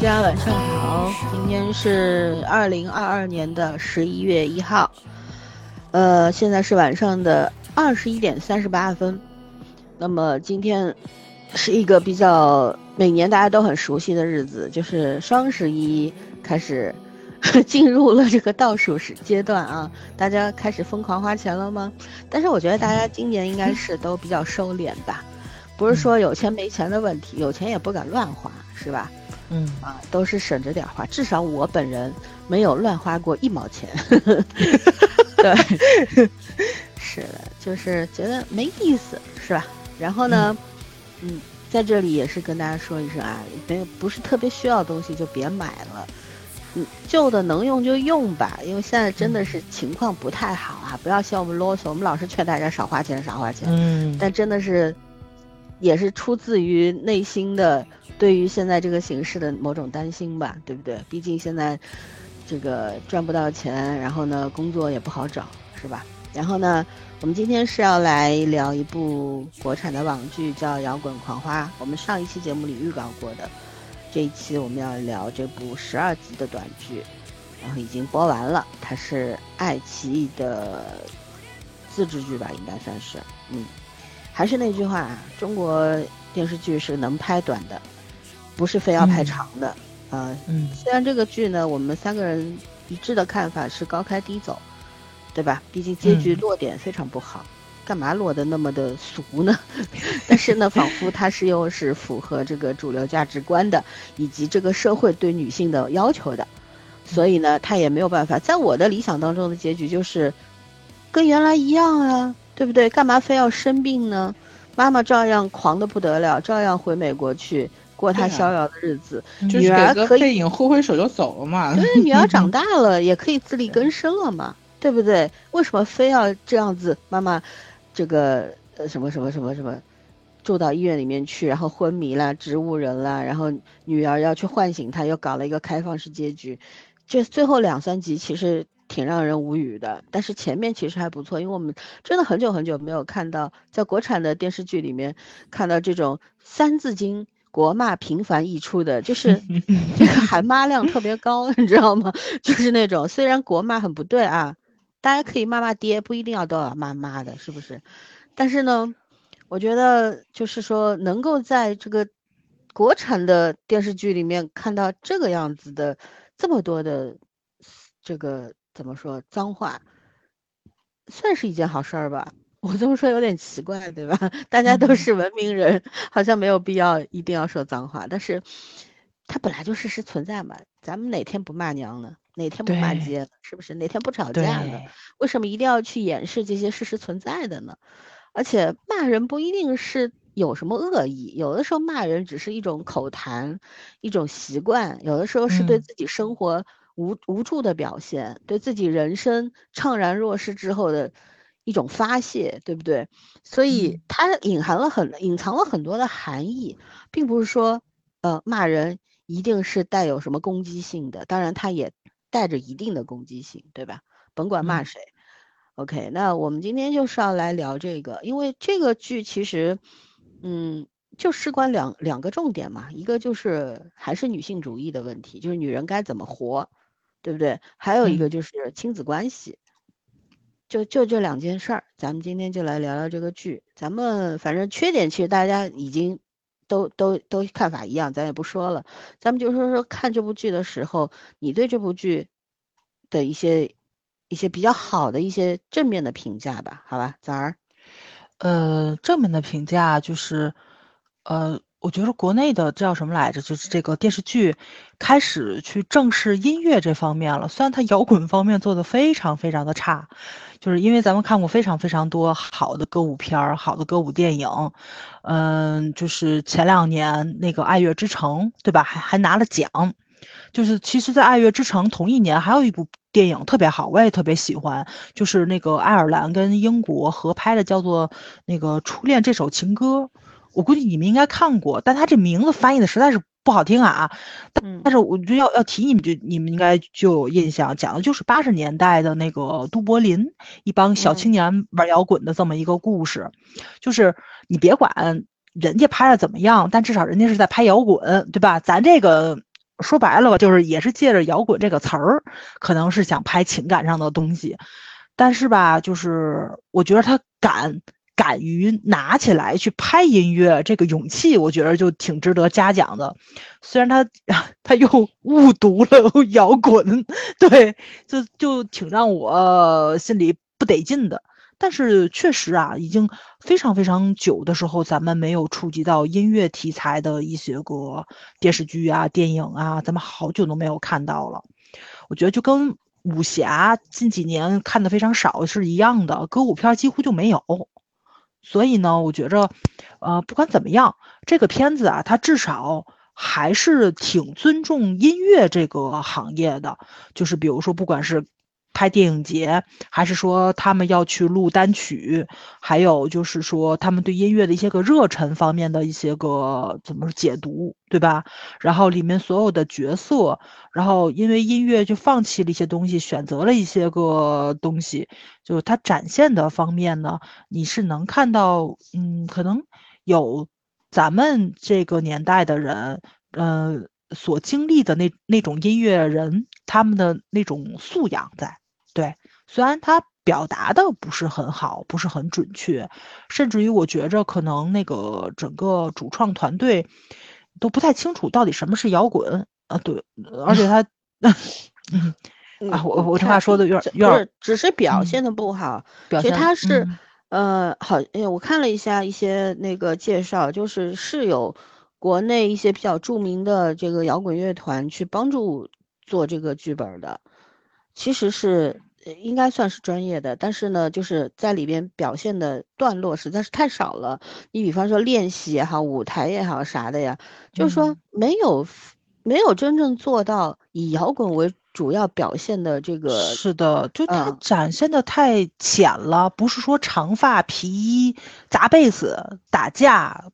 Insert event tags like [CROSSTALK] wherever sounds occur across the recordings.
大家晚上好，今天是二零二二年的十一月一号，呃，现在是晚上的二十一点三十八分。那么今天是一个比较每年大家都很熟悉的日子，就是双十一开始进入了这个倒数时阶段啊，大家开始疯狂花钱了吗？但是我觉得大家今年应该是都比较收敛吧。不是说有钱没钱的问题，有钱也不敢乱花，是吧？嗯啊，都是省着点花。至少我本人没有乱花过一毛钱。[LAUGHS] 对，是的，就是觉得没意思，是吧？然后呢，嗯，在这里也是跟大家说一声啊，没有不是特别需要的东西就别买了，嗯，旧的能用就用吧，因为现在真的是情况不太好啊，不要嫌我们啰嗦，我们老是劝大家少花钱，少花钱，嗯，但真的是。也是出自于内心的对于现在这个形势的某种担心吧，对不对？毕竟现在这个赚不到钱，然后呢工作也不好找，是吧？然后呢，我们今天是要来聊一部国产的网剧，叫《摇滚狂花》。我们上一期节目里预告过的，这一期我们要聊这部十二集的短剧，然后已经播完了。它是爱奇艺的自制剧吧，应该算是，嗯。还是那句话，中国电视剧是能拍短的，不是非要拍长的。啊，嗯，虽然这个剧呢，我们三个人一致的看法是高开低走，对吧？毕竟结局落点非常不好，干嘛落得那么的俗呢？[LAUGHS] 但是呢，仿佛它是又是符合这个主流价值观的，以及这个社会对女性的要求的，所以呢，他也没有办法。在我的理想当中的结局就是，跟原来一样啊。对不对？干嘛非要生病呢？妈妈照样狂的不得了，照样回美国去过她逍遥的日子。女儿可以背影挥挥手就走了嘛。对，[LAUGHS] 女儿长大了也可以自力更生了嘛，对不对？为什么非要这样子？妈妈，这个呃什么什么什么什么，住到医院里面去，然后昏迷了，植物人了，然后女儿要去唤醒她，又搞了一个开放式结局。这最后两三集其实。挺让人无语的，但是前面其实还不错，因为我们真的很久很久没有看到在国产的电视剧里面看到这种三字经国骂频繁溢出的，就是这个含妈量特别高，[LAUGHS] 你知道吗？[LAUGHS] 就是那种虽然国骂很不对啊，大家可以骂骂爹，不一定要都要骂妈的，是不是？但是呢，我觉得就是说能够在这个国产的电视剧里面看到这个样子的这么多的这个。怎么说脏话，算是一件好事儿吧？我这么说有点奇怪，对吧？[LAUGHS] 大家都是文明人，好像没有必要一定要说脏话。但是，它本来就事实存在嘛。咱们哪天不骂娘呢？哪天不骂街了？是不是？哪天不吵架了？为什么一定要去掩饰这些事实存在的呢？而且骂人不一定是有什么恶意，有的时候骂人只是一种口谈，一种习惯，有的时候是对自己生活。无无助的表现，对自己人生怅然若失之后的一种发泄，对不对？所以它隐含了很隐藏了很多的含义，并不是说，呃，骂人一定是带有什么攻击性的，当然它也带着一定的攻击性，对吧？甭管骂谁，OK。那我们今天就是要来聊这个，因为这个剧其实，嗯。就事关两两个重点嘛，一个就是还是女性主义的问题，就是女人该怎么活。对不对？还有一个就是亲子关系，就就这两件事儿，咱们今天就来聊聊这个剧。咱们反正缺点其实大家已经都都都看法一样，咱也不说了。咱们就说说看这部剧的时候，你对这部剧的一些一些比较好的一些正面的评价吧，好吧？早儿，呃，正面的评价就是，呃。我觉得国内的叫什么来着？就是这个电视剧开始去正视音乐这方面了。虽然它摇滚方面做的非常非常的差，就是因为咱们看过非常非常多好的歌舞片儿、好的歌舞电影。嗯，就是前两年那个《爱乐之城》，对吧？还还拿了奖。就是其实，在《爱乐之城》同一年还有一部电影特别好，我也特别喜欢，就是那个爱尔兰跟英国合拍的，叫做那个《初恋这首情歌》。我估计你们应该看过，但他这名字翻译的实在是不好听啊。但但是我觉得要要提你们，就你们应该就有印象，讲的就是八十年代的那个都柏林一帮小青年玩摇滚的这么一个故事。就是你别管人家拍的怎么样，但至少人家是在拍摇滚，对吧？咱这个说白了吧，就是也是借着摇滚这个词儿，可能是想拍情感上的东西，但是吧，就是我觉得他敢。敢于拿起来去拍音乐，这个勇气，我觉得就挺值得嘉奖的。虽然他 [LAUGHS] 他又误读了 [LAUGHS] 摇滚，对，就就挺让我心里不得劲的。但是确实啊，已经非常非常久的时候，咱们没有触及到音乐题材的一些个电视剧啊、电影啊，咱们好久都没有看到了。我觉得就跟武侠近几年看的非常少是一样的，歌舞片几乎就没有。所以呢，我觉着，呃，不管怎么样，这个片子啊，它至少还是挺尊重音乐这个行业的。就是比如说，不管是。拍电影节，还是说他们要去录单曲，还有就是说他们对音乐的一些个热忱方面的一些个怎么解读，对吧？然后里面所有的角色，然后因为音乐就放弃了一些东西，选择了一些个东西，就它展现的方面呢，你是能看到，嗯，可能有咱们这个年代的人，嗯，所经历的那那种音乐人他们的那种素养在。对，虽然他表达的不是很好，不是很准确，甚至于我觉着可能那个整个主创团队都不太清楚到底什么是摇滚啊。对，而且他，啊，我我这话说的有点有点，只是表现的不好。其实他是，呃，好，哎，我看了一下一些那个介绍，就是是有国内一些比较著名的这个摇滚乐团去帮助做这个剧本的，其实是。应该算是专业的，但是呢，就是在里边表现的段落实在是太少了。你比方说练习也好，舞台也好啥的呀，就是说没有没有真正做到以摇滚为主要表现的这个。是的，就它展现的太浅了，不是说长发皮衣砸被子打架。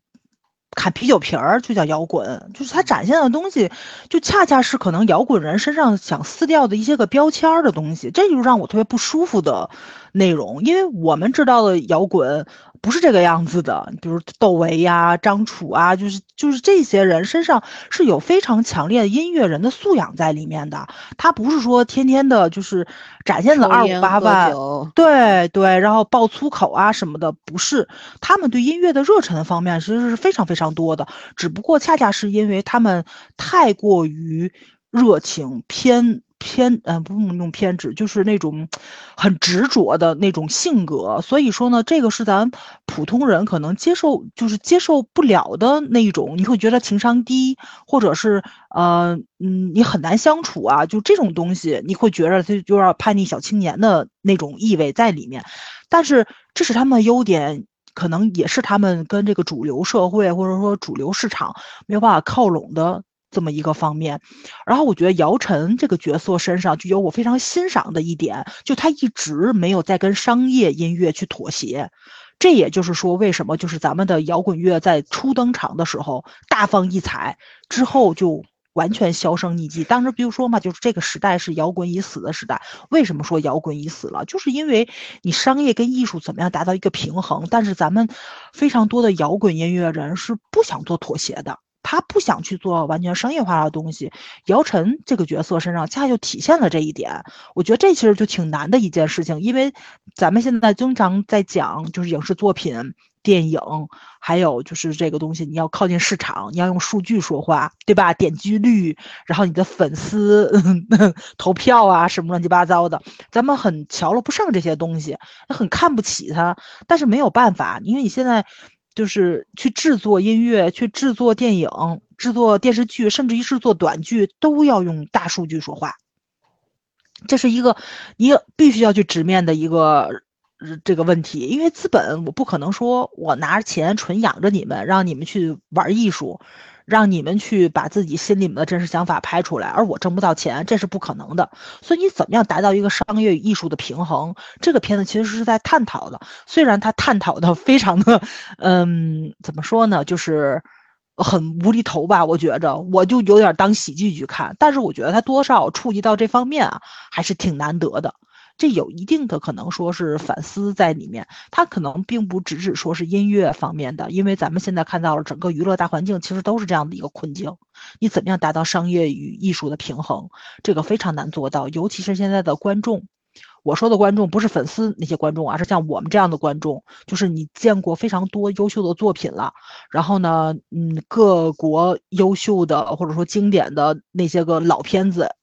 砍啤酒瓶儿就叫摇滚，就是他展现的东西，就恰恰是可能摇滚人身上想撕掉的一些个标签儿的东西，这就让我特别不舒服的内容，因为我们知道的摇滚。不是这个样子的，比如窦唯呀、张楚啊，就是就是这些人身上是有非常强烈的音乐人的素养在里面的。他不是说天天的，就是展现的二五八万，对对，然后爆粗口啊什么的，不是。他们对音乐的热忱的方面其实是非常非常多的，只不过恰恰是因为他们太过于热情偏。偏嗯，不用用偏执，就是那种很执着的那种性格。所以说呢，这个是咱普通人可能接受，就是接受不了的那一种。你会觉得情商低，或者是呃嗯，你很难相处啊，就这种东西，你会觉得他有点叛逆小青年的那种意味在里面。但是这是他们的优点，可能也是他们跟这个主流社会或者说主流市场没有办法靠拢的。这么一个方面，然后我觉得姚晨这个角色身上就有我非常欣赏的一点，就他一直没有在跟商业音乐去妥协，这也就是说为什么就是咱们的摇滚乐在初登场的时候大放异彩，之后就完全销声匿迹。当时比如说嘛，就是这个时代是摇滚已死的时代。为什么说摇滚已死了？就是因为你商业跟艺术怎么样达到一个平衡，但是咱们非常多的摇滚音乐人是不想做妥协的。他不想去做完全商业化的东西，姚晨这个角色身上恰恰就体现了这一点。我觉得这其实就挺难的一件事情，因为咱们现在经常在讲，就是影视作品、电影，还有就是这个东西，你要靠近市场，你要用数据说话，对吧？点击率，然后你的粉丝 [LAUGHS] 投票啊，什么乱七八糟的，咱们很瞧了不上这些东西，很看不起他。但是没有办法，因为你现在。就是去制作音乐，去制作电影，制作电视剧，甚至于制作短剧，都要用大数据说话。这是一个你必须要去直面的一个这个问题，因为资本，我不可能说我拿着钱纯养着你们，让你们去玩艺术。让你们去把自己心里面的真实想法拍出来，而我挣不到钱，这是不可能的。所以你怎么样达到一个商业与艺术的平衡？这个片子其实是在探讨的，虽然他探讨的非常的，嗯，怎么说呢，就是很无厘头吧？我觉着，我就有点当喜剧去看。但是我觉得他多少触及到这方面啊，还是挺难得的。这有一定的可能说是反思在里面。它可能并不只是说是音乐方面的，因为咱们现在看到了整个娱乐大环境其实都是这样的一个困境。你怎么样达到商业与艺术的平衡，这个非常难做到，尤其是现在的观众。我说的观众不是粉丝那些观众啊，是像我们这样的观众，就是你见过非常多优秀的作品了，然后呢，嗯，各国优秀的或者说经典的那些个老片子、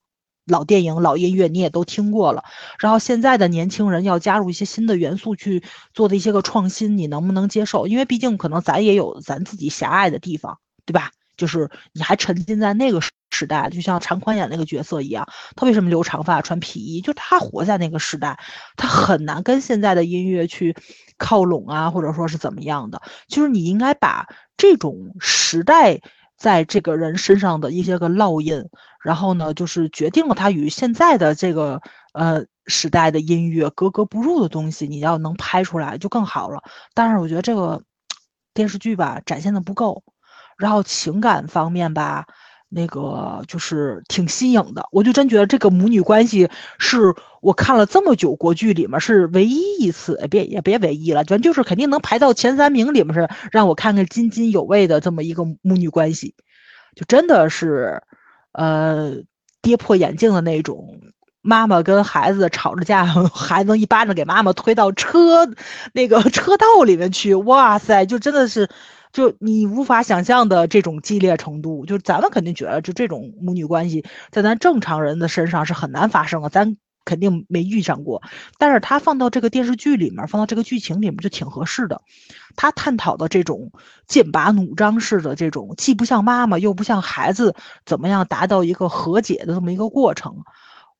老电影、老音乐你也都听过了，然后现在的年轻人要加入一些新的元素去做的一些个创新，你能不能接受？因为毕竟可能咱也有咱自己狭隘的地方，对吧？就是你还沉浸在那个时代，就像常宽演那个角色一样，他为什么留长发、穿皮衣？就他活在那个时代，他很难跟现在的音乐去靠拢啊，或者说是怎么样的。就是你应该把这种时代在这个人身上的一些个烙印，然后呢，就是决定了他与现在的这个呃时代的音乐格格不入的东西，你要能拍出来就更好了。但是我觉得这个电视剧吧，展现的不够。然后情感方面吧，那个就是挺新颖的。我就真觉得这个母女关系是我看了这么久国剧里面是唯一一次，别也别唯一了，反正就是肯定能排到前三名里面是让我看看津津有味的这么一个母女关系，就真的是，呃，跌破眼镜的那种。妈妈跟孩子吵着架，[LAUGHS] 孩子一巴掌给妈妈推到车那个车道里面去，哇塞，就真的是。就你无法想象的这种激烈程度，就咱们肯定觉得，就这种母女关系在咱正常人的身上是很难发生的，咱肯定没遇上过。但是他放到这个电视剧里面，放到这个剧情里面就挺合适的。他探讨的这种剑拔弩张式的这种，既不像妈妈又不像孩子，怎么样达到一个和解的这么一个过程？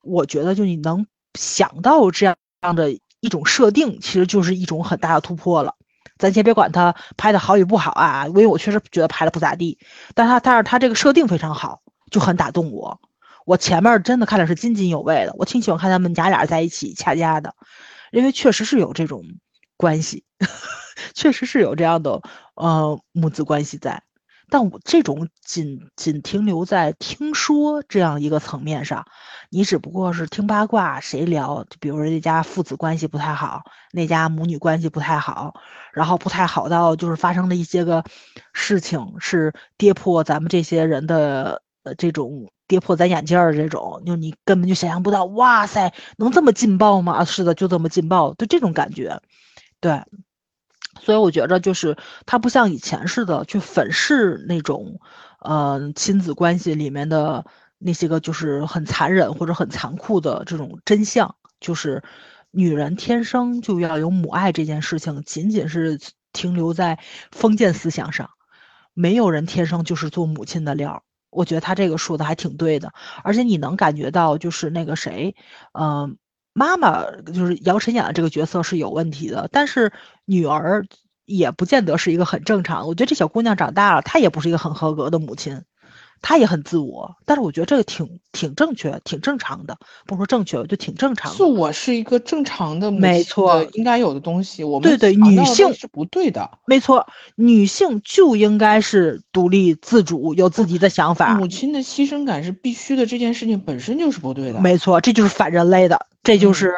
我觉得就你能想到这样样的一种设定，其实就是一种很大的突破了。咱先别管他拍的好与不好啊，因为我确实觉得拍的不咋地，但他但是他这个设定非常好，就很打动我。我前面真的看的是津津有味的，我挺喜欢看他们娘俩在一起掐架的，因为确实是有这种关系，[LAUGHS] 确实是有这样的呃母子关系在。但我这种仅仅停留在听说这样一个层面上，你只不过是听八卦，谁聊？就比如人家父子关系不太好，那家母女关系不太好，然后不太好到就是发生了一些个事情，是跌破咱们这些人的呃这种跌破咱眼镜儿这种，就你根本就想象不到，哇塞，能这么劲爆吗？是的，就这么劲爆，就这种感觉，对。所以我觉着就是他不像以前似的去粉饰那种，呃，亲子关系里面的那些个就是很残忍或者很残酷的这种真相，就是女人天生就要有母爱这件事情，仅仅是停留在封建思想上，没有人天生就是做母亲的料。我觉得他这个说的还挺对的，而且你能感觉到就是那个谁，嗯。妈妈就是姚晨演的这个角色是有问题的，但是女儿也不见得是一个很正常。我觉得这小姑娘长大了，她也不是一个很合格的母亲。他也很自我，但是我觉得这个挺挺正确、挺正常的。不说正确，就挺正常。自我是一个正常的，没错，应该有的东西。我们对对，女性是不对的。没错，女性就应该是独立自主，有自己的想法。母亲的牺牲感是必须的，这件事情本身就是不对的。没错，这就是反人类的，这就是。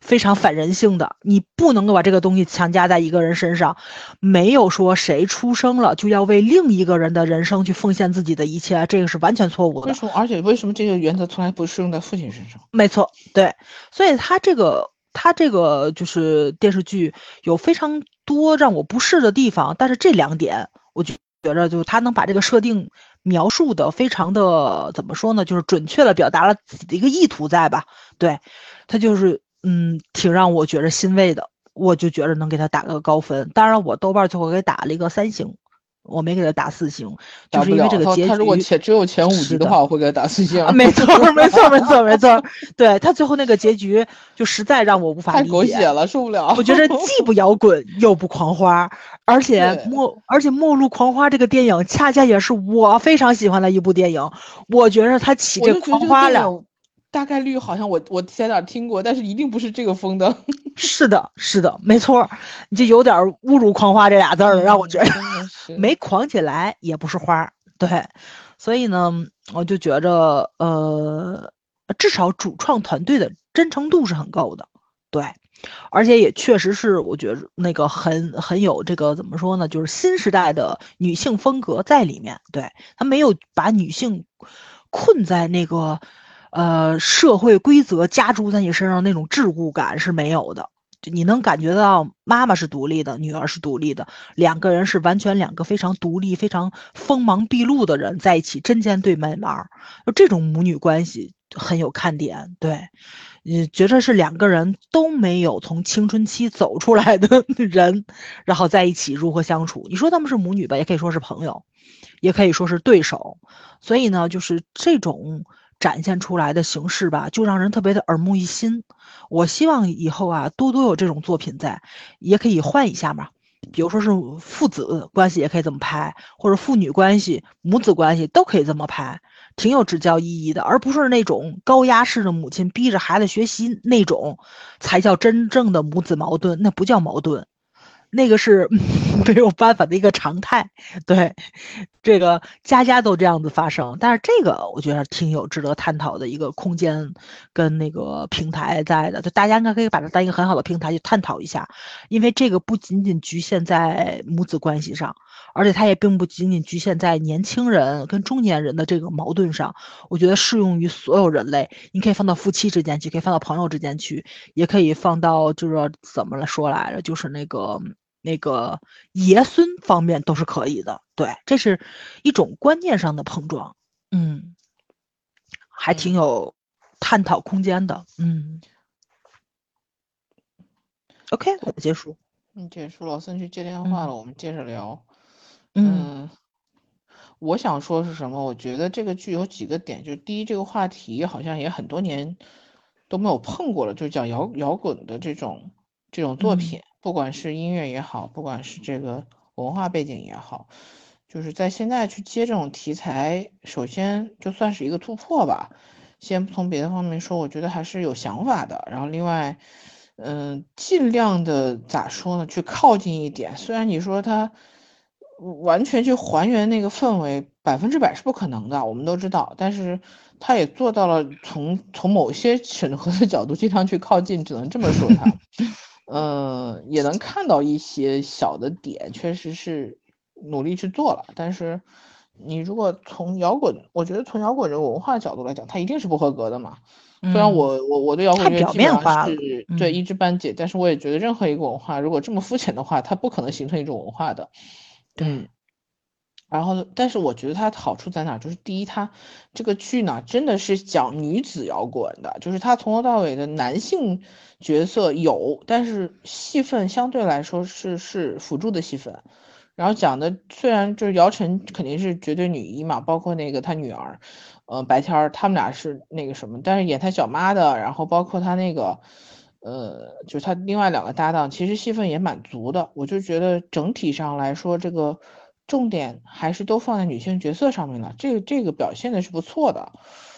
非常反人性的，你不能够把这个东西强加在一个人身上，没有说谁出生了就要为另一个人的人生去奉献自己的一切，这个是完全错误的。为什么？而且为什么这个原则从来不适用在父亲身上？没错，对，所以他这个他这个就是电视剧有非常多让我不适的地方，但是这两点我就觉着就是他能把这个设定描述的非常的怎么说呢？就是准确的表达了自己的一个意图在吧？对，他就是。嗯，挺让我觉着欣慰的，我就觉着能给他打个高分。当然，我豆瓣最后给打了一个三星，我没给他打四星，就是因为这个结局。他如果前只有前五集的话，我会给他打四星。[LAUGHS] 没错，没错，没错，没错。对他最后那个结局，就实在让我无法理解。太狗血了，受不了。我觉得既不摇滚又不狂花，而且末而且末路狂花这个电影，恰恰也是我非常喜欢的一部电影。我觉着他起这狂花了。大概率好像我我在哪听过，但是一定不是这个风的。[LAUGHS] 是的，是的，没错，你就有点侮辱“狂花”这俩字了，让我觉得没狂起来也不是花。对，所以呢，我就觉着，呃，至少主创团队的真诚度是很够的。对，而且也确实是我觉得那个很很有这个怎么说呢，就是新时代的女性风格在里面。对他没有把女性困在那个呃社会规则加诸在你身上那种桎梏感是没有的。你能感觉到妈妈是独立的，女儿是独立的，两个人是完全两个非常独立、非常锋芒毕露的人在一起针尖对麦芒，就这种母女关系很有看点。对，你觉得是两个人都没有从青春期走出来的人，然后在一起如何相处？你说他们是母女吧，也可以说是朋友，也可以说是对手。所以呢，就是这种。展现出来的形式吧，就让人特别的耳目一新。我希望以后啊，多多有这种作品在，也可以换一下嘛。比如说是父子关系也可以这么拍，或者父女关系、母子关系都可以这么拍，挺有指教意义的，而不是那种高压式的母亲逼着孩子学习那种，才叫真正的母子矛盾，那不叫矛盾。那个是 [LAUGHS] 没有办法的一个常态，对，这个家家都这样子发生。但是这个我觉得挺有值得探讨的一个空间跟那个平台在的，就大家应该可以把它当一个很好的平台去探讨一下，因为这个不仅仅局限在母子关系上，而且它也并不仅仅局限在年轻人跟中年人的这个矛盾上，我觉得适用于所有人类。你可以放到夫妻之间去，可以放到朋友之间去，也可以放到就是怎么来说来着，就是那个。那个爷孙方面都是可以的，对，这是一种观念上的碰撞，嗯，还挺有探讨空间的，嗯。OK，我结束。嗯，结束。老孙去接电话了，我们接着聊。嗯，我想说是什么？我觉得这个剧有几个点，就第一，这个话题好像也很多年都没有碰过了，就讲摇摇滚的这种这种作品。不管是音乐也好，不管是这个文化背景也好，就是在现在去接这种题材，首先就算是一个突破吧。先不从别的方面说，我觉得还是有想法的。然后另外，嗯，尽量的咋说呢？去靠近一点。虽然你说它完全去还原那个氛围，百分之百是不可能的，我们都知道。但是他也做到了从从某些审核的角度尽量去靠近，只能这么说他。嗯，也能看到一些小的点，确实是努力去做了。但是，你如果从摇滚，我觉得从摇滚人文化角度来讲，它一定是不合格的嘛。虽然我我我对摇滚乐基本上是对一知半解，但是我也觉得任何一个文化，如果这么肤浅的话，它不可能形成一种文化的。嗯。然后，但是我觉得它好处在哪？就是第一，它这个剧呢，真的是讲女子摇滚的，就是它从头到尾的男性角色有，但是戏份相对来说是是辅助的戏份。然后讲的虽然就是姚晨肯定是绝对女一嘛，包括那个她女儿，呃，白天儿他们俩是那个什么，但是演她小妈的，然后包括她那个，呃，就是她另外两个搭档，其实戏份也蛮足的。我就觉得整体上来说，这个。重点还是都放在女性角色上面了，这个这个表现的是不错的。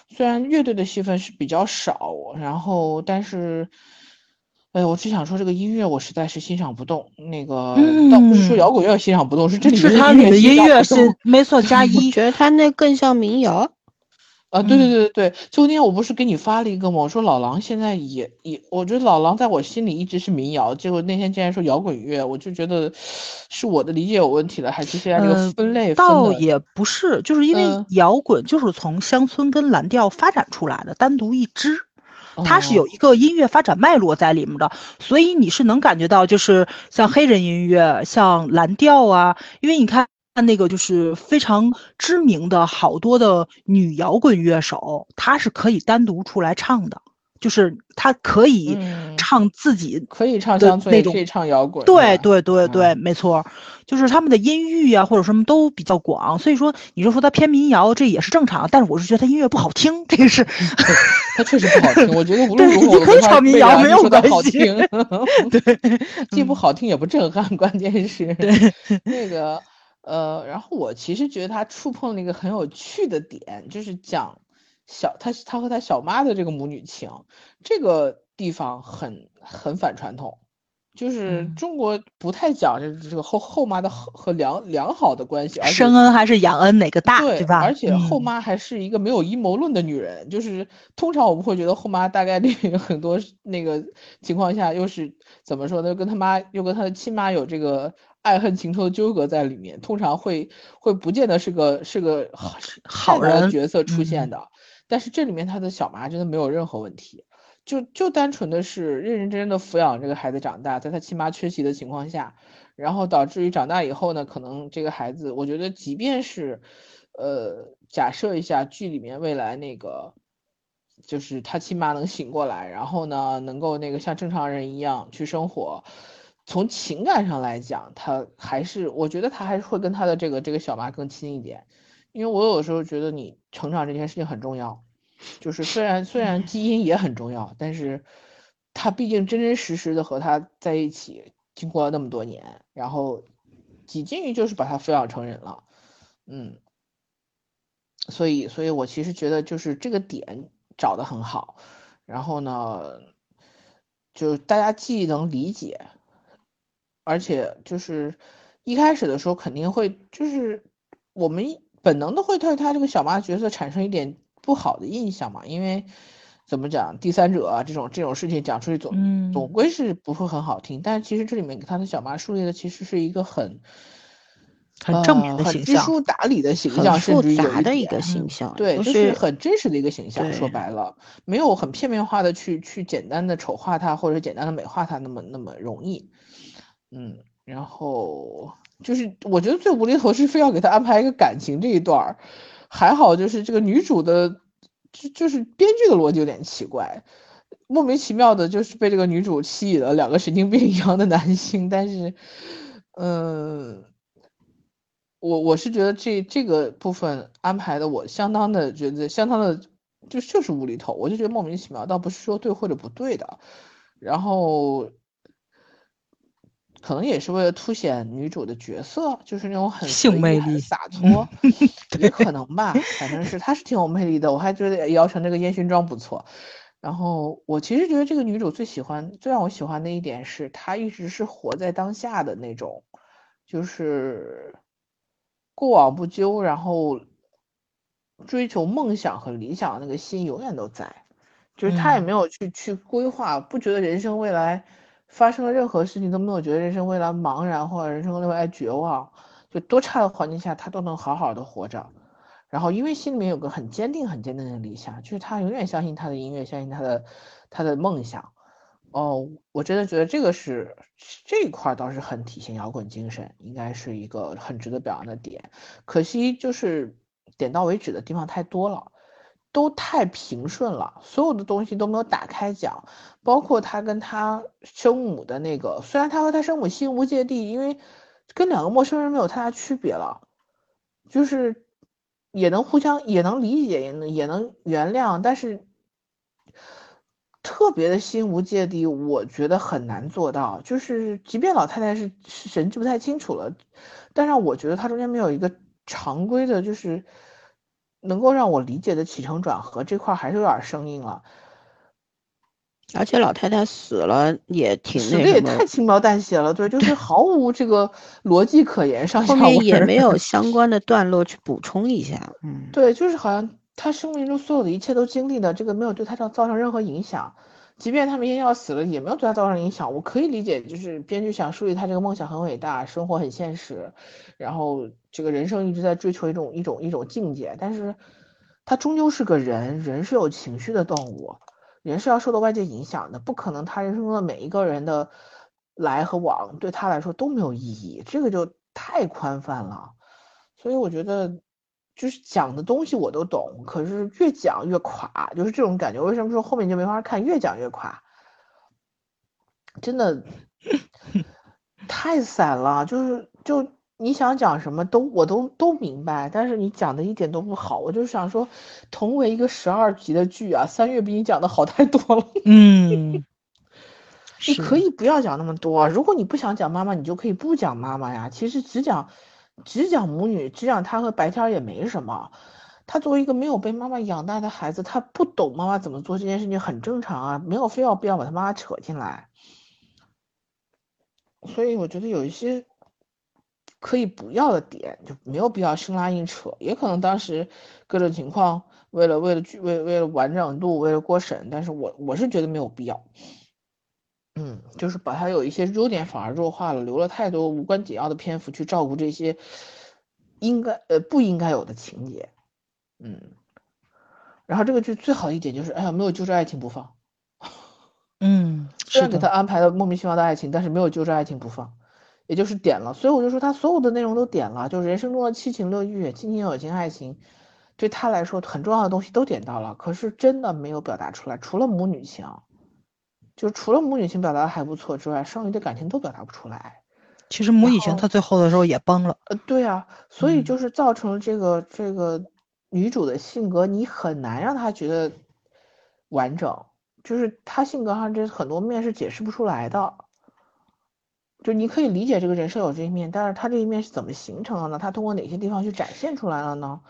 虽然乐队的戏份是比较少，然后但是，哎，我只想说这个音乐我实在是欣赏不动。那个倒不是说摇滚乐欣赏不动，是这里是他的音乐是没错加 [LAUGHS] 一，觉得他那更像民谣。啊，对对对对对，就那天我不是给你发了一个吗？我说老狼现在也也，我觉得老狼在我心里一直是民谣，结果那天竟然说摇滚乐，我就觉得是我的理解有问题了，还是现在这个分类？倒也不是，就是因为摇滚就是从乡村跟蓝调发展出来的，单独一支，它是有一个音乐发展脉络在里面的，所以你是能感觉到，就是像黑人音乐，像蓝调啊，因为你看。那个就是非常知名的好多的女摇滚乐手，她是可以单独出来唱的，就是他可以唱自己可以唱乡村，可以唱摇滚。对对对对，没错，就是他们的音域啊或者什么都比较广，所以说你就说他偏民谣，这也是正常。但是我是觉得他音乐不好听，这个是 [LAUGHS] 他确实不好听。我觉得无论如何，你可以唱民谣没有关系。[LAUGHS] 对，既不好听也不震撼，关键是 [LAUGHS] 那个。呃，然后我其实觉得他触碰了一个很有趣的点，就是讲小他他和他小妈的这个母女情，这个地方很很反传统，就是中国不太讲这这个后后妈的和良良好的关系，而生恩还是养恩哪个大，对吧？而且后嗯妈还是一个没有阴谋论的女人，就是通常我们会觉得后妈大概率很多那个情况下又是怎么说呢？又跟他妈又跟他的亲妈有这个爱恨情仇的纠葛在里面，通常会会不见得是个是个好好的人角色出现嗯的，但是这里面他的小妈真的没有任何问题。就就单纯的是认认真真的抚养这个孩子长大，在他亲妈缺席的情况下，然后导致于长大以后呢，可能这个孩子，我觉得即便是，呃，假设一下剧里面未来那个，就是他亲妈能醒过来，然后呢，能够那个像正常人一样去生活，从情感上来讲，他还是我觉得他还是会跟他的这个这个小妈更亲一点，因为我有时候觉得你成长这件事情很重要。就是虽然虽然基因也很重要，但是他毕竟真真实实的和他在一起，经过了那么多年，然后几近于就是把他抚养成人了，嗯，所以所以我其实觉得就是这个点找的很好，然后呢，就大家既能理解，而且就是一开始的时候肯定会就是我们本能的会对他这个小妈角色产生一点。不好的印象嘛，因为怎么讲，第三者啊这种这种事情讲出去总、嗯总归是不会很好听。但是其实这里面给他的小妈树立的其实是一个很很正面的呃、形象，很知书达理的形象，甚复至有杂的一个形象，对，就就是很真实的一个形象。说白了，没有很片面化的去去简单的丑化他或者简单的美化他那么那么容易。嗯，然后就是我觉得最无厘头是非要给他安排一个感情这一段儿。还好，就是这个女主的，就就是编剧的逻辑有点奇怪，莫名其妙的，就是被这个女主吸引了两个神经病一样的男性。但是，嗯，我我是觉得这这个部分安排的我相当的觉得相当的，就就是无厘头，我就觉得莫名其妙，倒不是说对或者不对的。然后。可能也是为了凸显女主的角色，就是那种很性魅力、洒脱，也可能吧。反正是她是挺有魅力的，我还觉得姚晨那个烟熏妆不错。然后我其实觉得这个女主最喜欢、最让我喜欢的一点是，她一直是活在当下的那种，就是过往不究，然后追求梦想和理想的那个心永远都在，就是她也没有去、嗯、去规划，不觉得人生未来。发生了任何事情都没有觉得人生未来茫然或者人生未来绝望，就多差的环境下他都能好好的活着。然后因为心里面有个很坚定、很坚定的理想，就是他永远相信他的音乐，相信他的他的梦想。哦，我真的觉得这个是这一块倒是很体现摇滚精神，应该是一个很值得表扬的点。可惜就是点到为止的地方太多了。都太平顺了，所有的东西都没有打开讲，包括他跟他生母的那个，虽然他和他生母心无芥蒂，因为跟两个陌生人没有太大区别了，就是也能互相也能理解，也能也能原谅，但是特别的心无芥蒂，我觉得很难做到。就是即便老太太是神志不太清楚了，但是我觉得她中间没有一个常规的，就是。能够让我理解的起承转合这块还是有点生硬了，而且老太太死了也挺死的也太轻描淡写了，对，就是毫无这个 [LAUGHS] 逻辑可言，上面也没有相关的段落去补充一下，嗯，对，就是好像他生命中所有的一切都经历的，这个没有对他造造成任何影响，即便他明天要死了，也没有对他造成影响。我可以理解，就是编剧想树立他这个梦想很伟大，生活很现实，然后。这个人生一直在追求一种一种一种境界，但是他终究是个人，人是有情绪的动物，人是要受到外界影响的，不可能他人生中的每一个人的来和往对他来说都没有意义，这个就太宽泛了。所以我觉得，就是讲的东西我都懂，可是越讲越垮，就是这种感觉。为什么说后面就没法看？越讲越垮，真的 [LAUGHS] 太散了，就是就。你想讲什么都我都都明白，但是你讲的一点都不好。我就想说，同为一个十二集的剧啊，三月比你讲的好太多了。嗯，[LAUGHS] 你可以不要讲那么多。如果你不想讲妈妈，你就可以不讲妈妈呀。其实只讲只讲母女，只讲她和白天也没什么。他作为一个没有被妈妈养大的孩子，他不懂妈妈怎么做这件事情很正常啊，没有非要必要把他妈妈扯进来。所以我觉得有一些可以不要的点，就没有必要生拉硬扯。也可能当时各种情况，为了为了剧为为了完整度，为了过审，但是我我是觉得没有必要。嗯，就是把它有一些优点反而弱化了，留了太多无关紧要的篇幅去照顾这些应该呃不应该有的情节。嗯，然后这个剧最好的一点就是，哎呀，没有揪着爱情不放。嗯，虽然给他安排了莫名其妙的爱情，但是没有揪着爱情不放，也就是点了。所以我就说他所有的内容都点了，就人生中的七情六欲、亲情、友情、爱情，对他来说很重要的东西都点到了。可是真的没有表达出来，除了母女情，就除了母女情表达的还不错之外，剩余的感情都表达不出来。其实母女情他最后的时候也崩了。呃，对啊，所以就是造成了这个这个女主的性格，你很难让她觉得完整。就是她性格上这很多面是解释不出来的，就你可以理解这个人设有这一面，但是他这一面是怎么形成的呢？他通过哪些地方去展现出来了呢？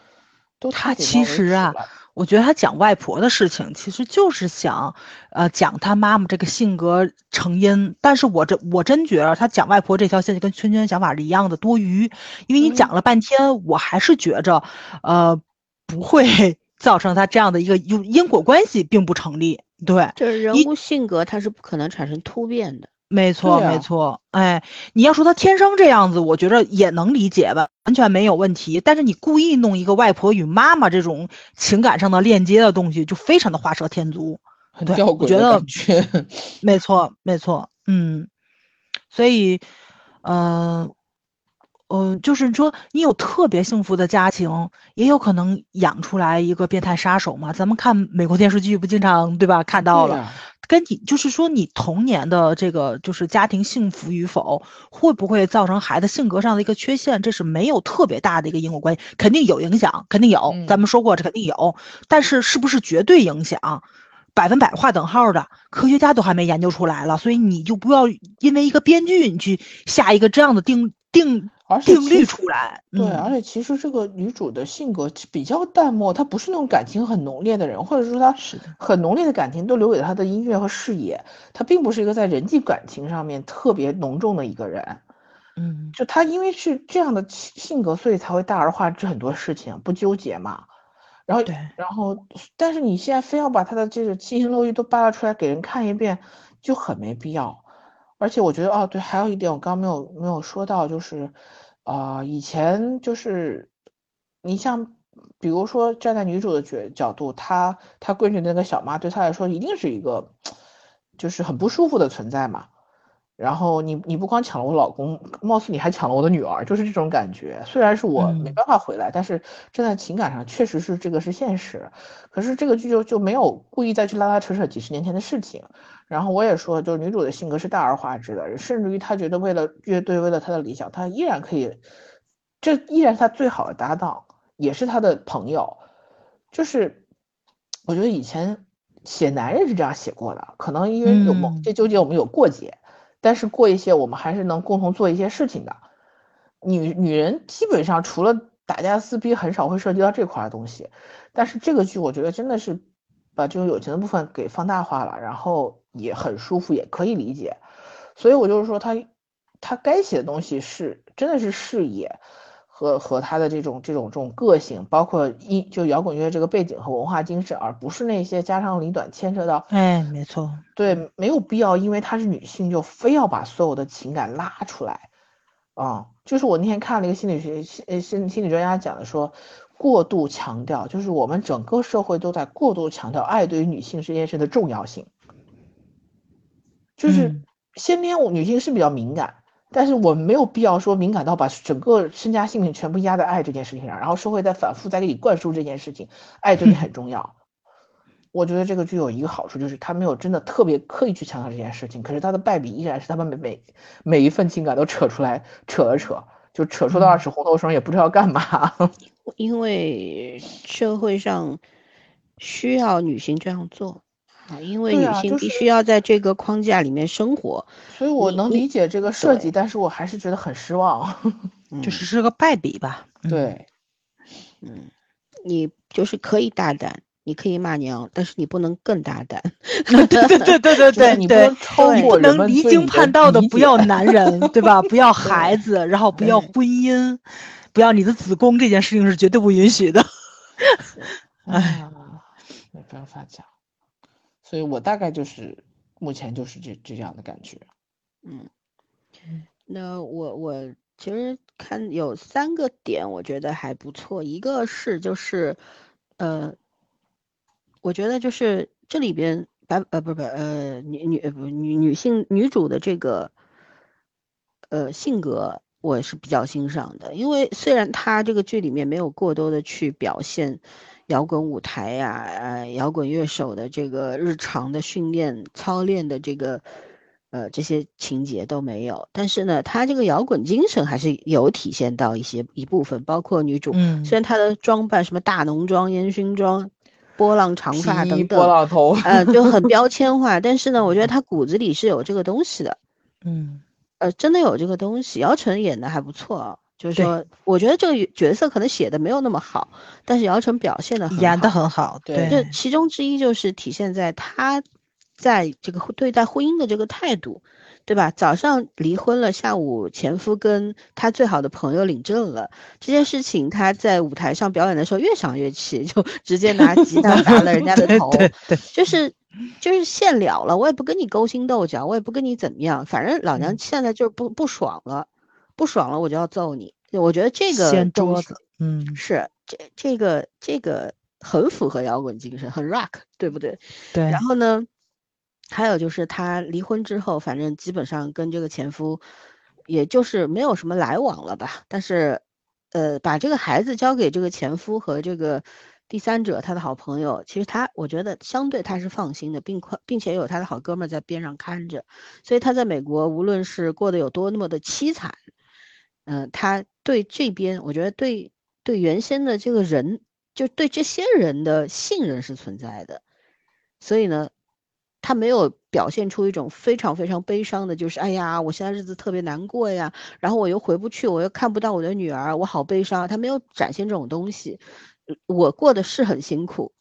都他其实啊，我觉得他讲外婆的事情，其实就是想，呃，讲他妈妈这个性格成因。但是我这我真觉得他讲外婆这条线就跟圈圈想法是一样的多余，因为你讲了半天，我还是觉着，呃，不会 [LAUGHS] 造成他这样的一个因因果关系并不成立。对，这人物性格他是不可能产生突变的。没错，没错。哎，你要说他天生这样子，我觉着也能理解吧，完全没有问题。但是你故意弄一个外婆与妈妈这种情感上的链接的东西，就非常的画蛇添足，对，我觉得 [LAUGHS] 没错，没错。嗯，所以，嗯。嗯，就是说，你有特别幸福的家庭，也有可能养出来一个变态杀手嘛？咱们看美国电视剧不经常对吧？看到了，跟你就是说，你童年的这个就是家庭幸福与否，会不会造成孩子性格上的一个缺陷？这是没有特别大的一个因果关系，肯定有影响，肯定有。咱们说过，这肯定有，但是是不是绝对影响，百分百划等号的？科学家都还没研究出来了，所以你就不要因为一个编剧你去下一个这样的定定。而且定律出来，对，而且其实这个女主的性格比较淡漠，她不是那种感情很浓烈的人，或者说她很浓烈的感情都留给她的音乐和事业，她并不是一个在人际感情上面特别浓重的一个人。嗯，就她因为是这样的性格，所以才会大而化之很多事情，不纠结嘛。然后对，然后，但是你现在非要把她的这个七情六欲都扒拉出来给人看一遍，就很没必要。而且我觉得哦，对，还有一点我刚刚没有没有说到，就是，啊，以前就是，你像，比如说站在女主的角角度，她她闺女那个小妈对她来说一定是一个，就是很不舒服的存在嘛。然后你你不光抢了我老公，貌似你还抢了我的女儿，就是这种感觉。虽然是我没办法回来，但是站在情感上确实是这个是现实。可是这个剧就就没有故意再去拉拉扯扯几十年前的事情。然后我也说，就是女主的性格是大而化之的，甚至于她觉得为了乐队，为了她的理想，她依然可以，这依然是她最好的搭档，也是她的朋友。就是我觉得以前写男人是这样写过的，可能因为有某些纠结，我们有过节。但是过一些，我们还是能共同做一些事情的。女女人基本上除了打架撕逼，很少会涉及到这块的东西。但是这个剧我觉得真的是把这种友情的部分给放大化了，然后也很舒服，也可以理解。所以我就是说，他他该写的东西是真的是事业。和和他的这种这种这种个性，包括一就摇滚乐这个背景和文化精神，而不是那些家长里短牵扯到。哎，没错，对，没有必要，因为她是女性，就非要把所有的情感拉出来。啊，就是我那天看了一个心理学心心心理专家讲的，说过度强调，就是我们整个社会都在过度强调爱对于女性这件事的重要性。就是先天我女性是比较敏感。但是我们没有必要说敏感到把整个身家性命全部压在爱这件事情上，然后社会再反复再给你灌输这件事情，爱对你很重要。[LAUGHS] 我觉得这个剧有一个好处，就是他没有真的特别刻意去强调这件事情，可是他的败笔依然是他们每每每一份情感都扯出来，扯了扯，就扯出到二尺红头绳，也不知道干嘛。因为社会上需要女性这样做。啊，因为女性必须要在这个框架里面生活，所以我能理解这个设计，但是我还是觉得很失望，[LAUGHS] 就是是个败笔吧。对，嗯，你就是可以大胆，你可以骂娘，但是你不能更大胆。[LAUGHS] 对对对对对对，你不能超你过能离经叛道的不要男人，[LAUGHS] 对吧？不要孩子，然后不要婚姻，不要你的子宫，这件事情是绝对不允许的。哎啊，没办法讲，所以我大概就是目前就是这这样的感觉。嗯，那我我其实看有三个点，我觉得还不错。一个是就是，呃，我觉得就是这里边白呃不是不呃女女不女女性女主的这个呃性格，我是比较欣赏的。因为虽然她这个剧里面没有过多的去表现摇滚舞台呀、呃摇滚乐手的这个日常的训练操练的这个。呃，这些情节都没有，但是呢，他这个摇滚精神还是有体现到一些一部分，包括女主，嗯虽然她的装扮什么大浓妆、烟熏妆、波浪长发等等波等，浪头，呃，就很 [LAUGHS] 标签化，但是呢，我觉得她骨子里是有这个东西的，嗯呃，真的有这个东西。姚晨演的还不错啊，就是说，我觉得这个角色可能写的没有那么好，但是姚晨表现的很演的很好，对这其中之一就是体现在她在这个对待婚姻的这个态度，对吧？早上离婚了，下午前夫跟他最好的朋友领证了，这件事情他在舞台上表演的时候越想越气，就 [LAUGHS] 直接拿吉他砸了人家的头，对对，就是就是现了了，我也不跟你勾心斗角，我也不跟你怎么样，反正老娘嗯现在就是不不爽了，不爽了我就要揍你。我觉得这个掀桌子，嗯，是这这个这个很符合摇滚精神，很 rock，对不对？对然，后呢，还有就是她离婚之后，反正基本上跟这个前夫，也就是没有什么来往了吧。但是，呃，把这个孩子交给这个前夫和这个第三者，他的好朋友，其实他我觉得相对他是放心的，并快并且有他的好哥们在边上看着，所以他在美国无论是过得有多么的凄惨，嗯、他对这边，我觉得对对原先的这个人，就对这些人的信任是存在的，所以呢，他没有表现出一种非常非常悲伤的，就是哎呀，我现在日子特别难过呀，然后我又回不去，我又看不到我的女儿，我好悲伤。他没有展现这种东西。我过的是很辛苦，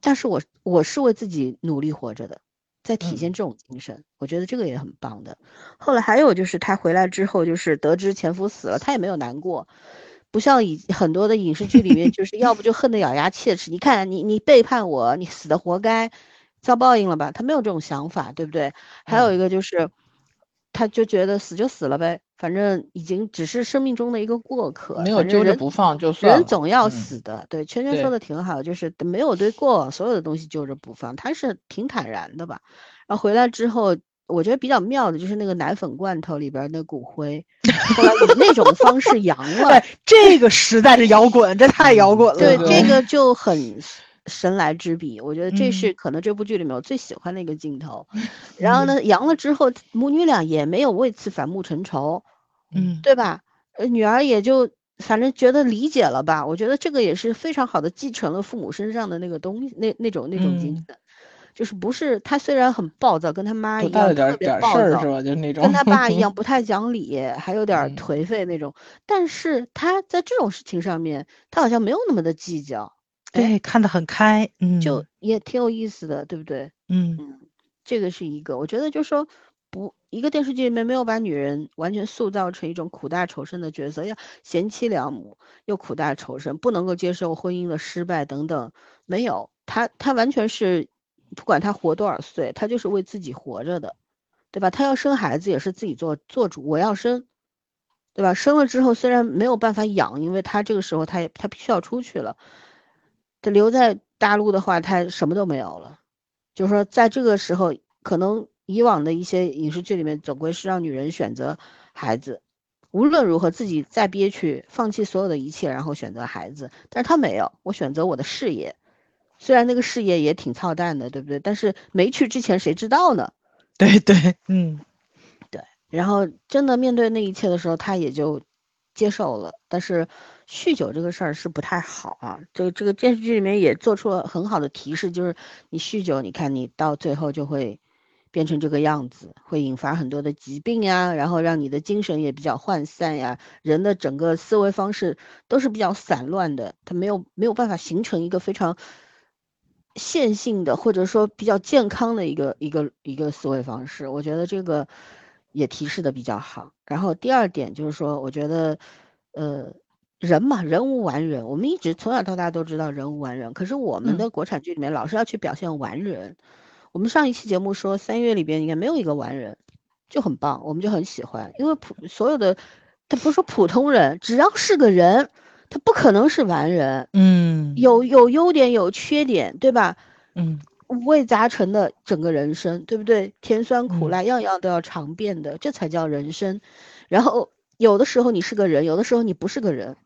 但是我我是为自己努力活着的，在体现这种精神，我觉得这个也很棒的。后来还有就是她回来之后，就是得知前夫死了，她也没有难过，不像以很多的影视剧里面，就 [LAUGHS] 是要不就恨得咬牙切齿，你看你你背叛我，你死的活该，遭报应了吧？她没有这种想法，对不对？还有一个就是，她就觉得死就死了呗，反正已经只是生命中的一个过客，没有揪着不放就算了。人总要嗯死的，对，圈圈说的挺好，就是没有对过往所有的东西揪着不放，他是挺坦然的吧。然后回来之后，我觉得比较妙的就是那个奶粉罐头里边儿那骨灰，后来以那种方式 [LAUGHS] 扬了，对，这个实在是摇滚，这太摇滚了。对，对这个就很神来之笔，我觉得这是嗯可能这部剧里面我最喜欢的一个镜头。然后呢，阳了之后，母女俩也没有为此反目成仇，嗯，对吧？呃，女儿也就反正觉得理解了吧。我觉得这个也是非常好的继承了父母身上的那个东西，那那种那种精嗯神，就是不是他虽然很暴躁，跟他妈一样特的点儿点儿别暴躁事儿是，吧？就那种跟他爸一样不太讲理，还有点颓废那种。但是他在这种事情上面，他好像没有那么的计较，哎对，看得很开，嗯，就也挺有意思的，对不对？嗯嗯，这个是一个，我觉得就是说不，一个电视剧里面没有把女人完全塑造成一种苦大仇深的角色，要贤妻良母又苦大仇深，不能够接受婚姻的失败等等，没有，她她完全是不管她活多少岁，她就是为自己活着的，对吧？她要生孩子也是自己做做主，我要生。对吧？生了之后虽然没有办法养，因为她这个时候她也她必须要出去了，她留在大陆的话，他什么都没有了。就是说，在这个时候，可能以往的一些影视剧里面，总归是让女人选择孩子，无论如何自己再憋屈，放弃所有的一切，然后选择孩子。但是他没有，我选择我的事业，虽然那个事业也挺操蛋的，对不对？但是没去之前谁知道呢？对对，嗯对然后真的面对那一切的时候，他也就接受了。但是酗酒这个事儿是不太好啊。这个这个电视剧里面也做出了很好的提示，就是你酗酒，你看你到最后就会变成这个样子，会引发很多的疾病呀，然后让你的精神也比较涣散呀，人的整个思维方式都是比较散乱的，它没有没有办法形成一个非常线性的或者说比较健康的一个一个一个思维方式。我觉得这个也提示的比较好。然后第二点就是说，我觉得，呃，人嘛，人无完人。我们一直从小到大都知道人无完人，可是我们的国产剧里面老是要去表现完人。我们上一期节目说三月里边应该没有一个完人，就很棒，我们就很喜欢，因为普所有的，他不是说普通人，只要是个人，他不可能是完人，嗯，有有优点有缺点，对吧？嗯，五味杂陈的整个人生，对不对？甜酸苦辣样样都要尝遍的，这才叫人生。然后有的时候你是个人，有的时候你不是个人，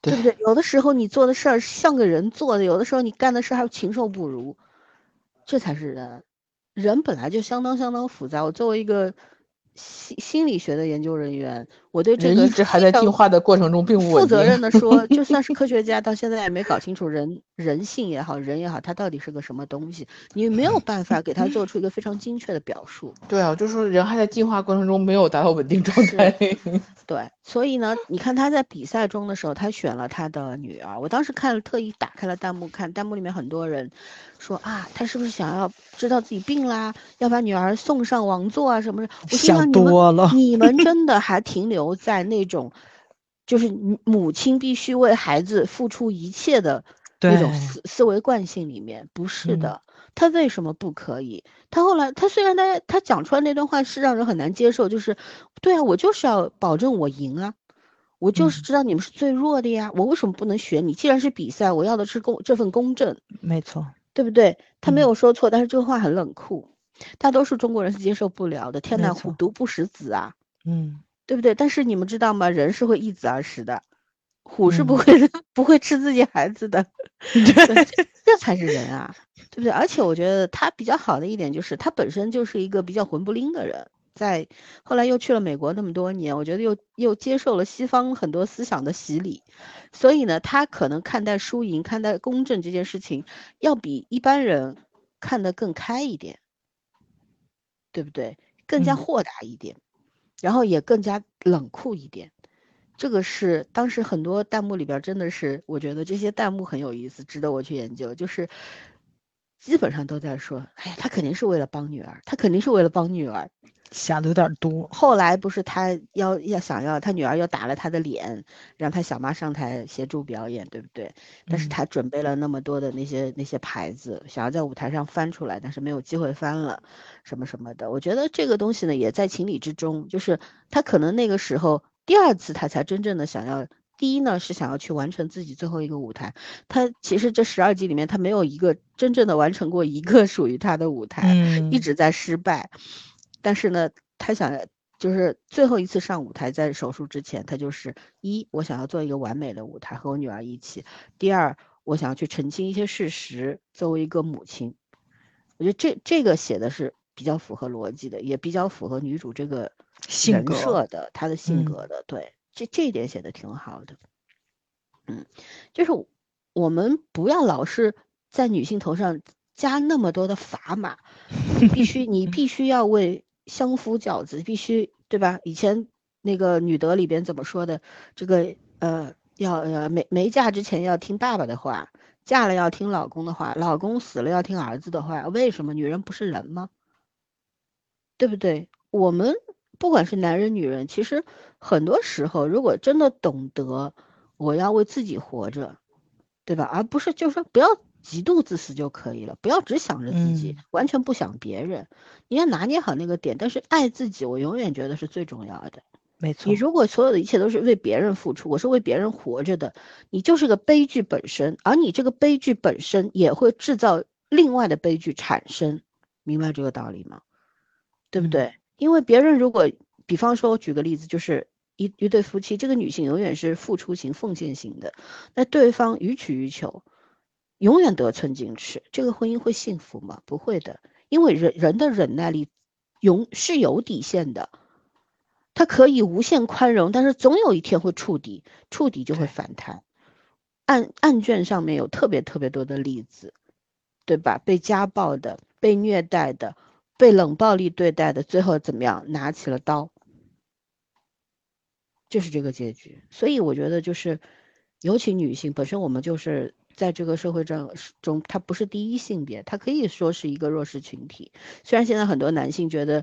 对不对？有的时候你做的事儿像个人做的，有的时候你干的事儿还禽兽不如。这才是人，人本来就相当相当复杂。我作为一个。心心理学的研究人员，我对这个一直还在进化的过程中，并不负责任的说，[LAUGHS] 就算是科学家，到现在也没搞清楚人人性也好，人也好，他到底是个什么东西，你没有办法给他做出一个非常精确的表述。对啊，就是说人还在进化过程中没有达到稳定状态。[LAUGHS] 对，所以呢，你看他在比赛中的时候，他选了他的女儿。我当时看了，特意打开了弹幕看，弹幕里面很多人说啊，他是不是想要知道自己病啦，要把女儿送上王座啊什么的？我想。多了，你们真的还停留在那种，就是母亲必须为孩子付出一切的那种思思维惯性里面？不是的，他为什么不可以？他后来，他虽然他他讲出来那段话是让人很难接受，就是对啊，我就是要保证我赢啊，我就是知道你们是最弱的呀，我为什么不能选你？既然是比赛，我要的是公这份公正，没错，对不对？他没有说错，但是这个话很冷酷。大多数中国人是接受不了的。天哪，虎毒不食子啊，嗯，对不对？但是你们知道吗？人是会易子而食的，虎是不会 [LAUGHS] 不会吃自己孩子的，[LAUGHS] 这才是人啊，对不对？而且我觉得他比较好的一点就是，他本身就是一个比较混不吝的人，在后来又去了美国那么多年，我觉得又又接受了西方很多思想的洗礼，所以呢，他可能看待输赢、看待公正这件事情，要比一般人看得更开一点。对不对？更加豁达一点，然后也更加冷酷一点。这个是当时很多弹幕里边真的是，我觉得这些弹幕很有意思，值得我去研究。就是基本上都在说，哎呀，他肯定是为了帮女儿，他肯定是为了帮女儿。想的有点多。后来不是他要要想要他女儿又打了他的脸，让他小妈上台协助表演，对不对？但是他准备了那么多的那些那些牌子，想要在舞台上翻出来，但是没有机会翻了，什么什么的。我觉得这个东西呢也在情理之中，就是他可能那个时候第二次他才真正的想要，第一呢是想要去完成自己最后一个舞台，他其实这十二集里面他没有一个真正的完成过一个属于他的舞台，一直在失败。但是呢，他想就是最后一次上舞台，在手术之前，他就是一，我想要做一个完美的舞台，和我女儿一起；第二，我想要去澄清一些事实，作为一个母亲，我觉得这这个写的是比较符合逻辑的，也比较符合女主这个人设的，她的性格的。对，这这一点写的挺好的。嗯，就是我们不要老是在女性头上加那么多的砝码，[LAUGHS] 必须你必须要为。相夫教子必须对吧？以前那个女德里边怎么说的？这个呃，要呃没没嫁之前要听爸爸的话，嫁了要听老公的话，老公死了要听儿子的话。为什么女人不是人吗？对不对？我们不管是男人女人，其实很多时候，如果真的懂得我要为自己活着，对吧？而不是就是说不要。极度自私就可以了，不要只想着自己，完全不想别人。你要拿捏好那个点，但是爱自己，我永远觉得是最重要的。没错，你如果所有的一切都是为别人付出，我是为别人活着的，你就是个悲剧本身，而你这个悲剧本身也会制造另外的悲剧产生，明白这个道理吗？对不对？因为别人如果，比方说，我举个例子，就是一一对夫妻，这个女性永远是付出型、奉献型的，那对方予取予求。永远得寸进尺，这个婚姻会幸福吗？不会的，因为人人的忍耐力永是有底线的，他可以无限宽容，但是总有一天会触底，触底就会反弹。案案卷上面有特别特别多的例子，对吧？被家暴的、被虐待的、被冷暴力对待的，最后怎么样？拿起了刀，就是这个结局。所以我觉得，就是尤其女性本身，我们就是。在这个社会中中，他不是第一性别，他可以说是一个弱势群体。虽然现在很多男性觉得，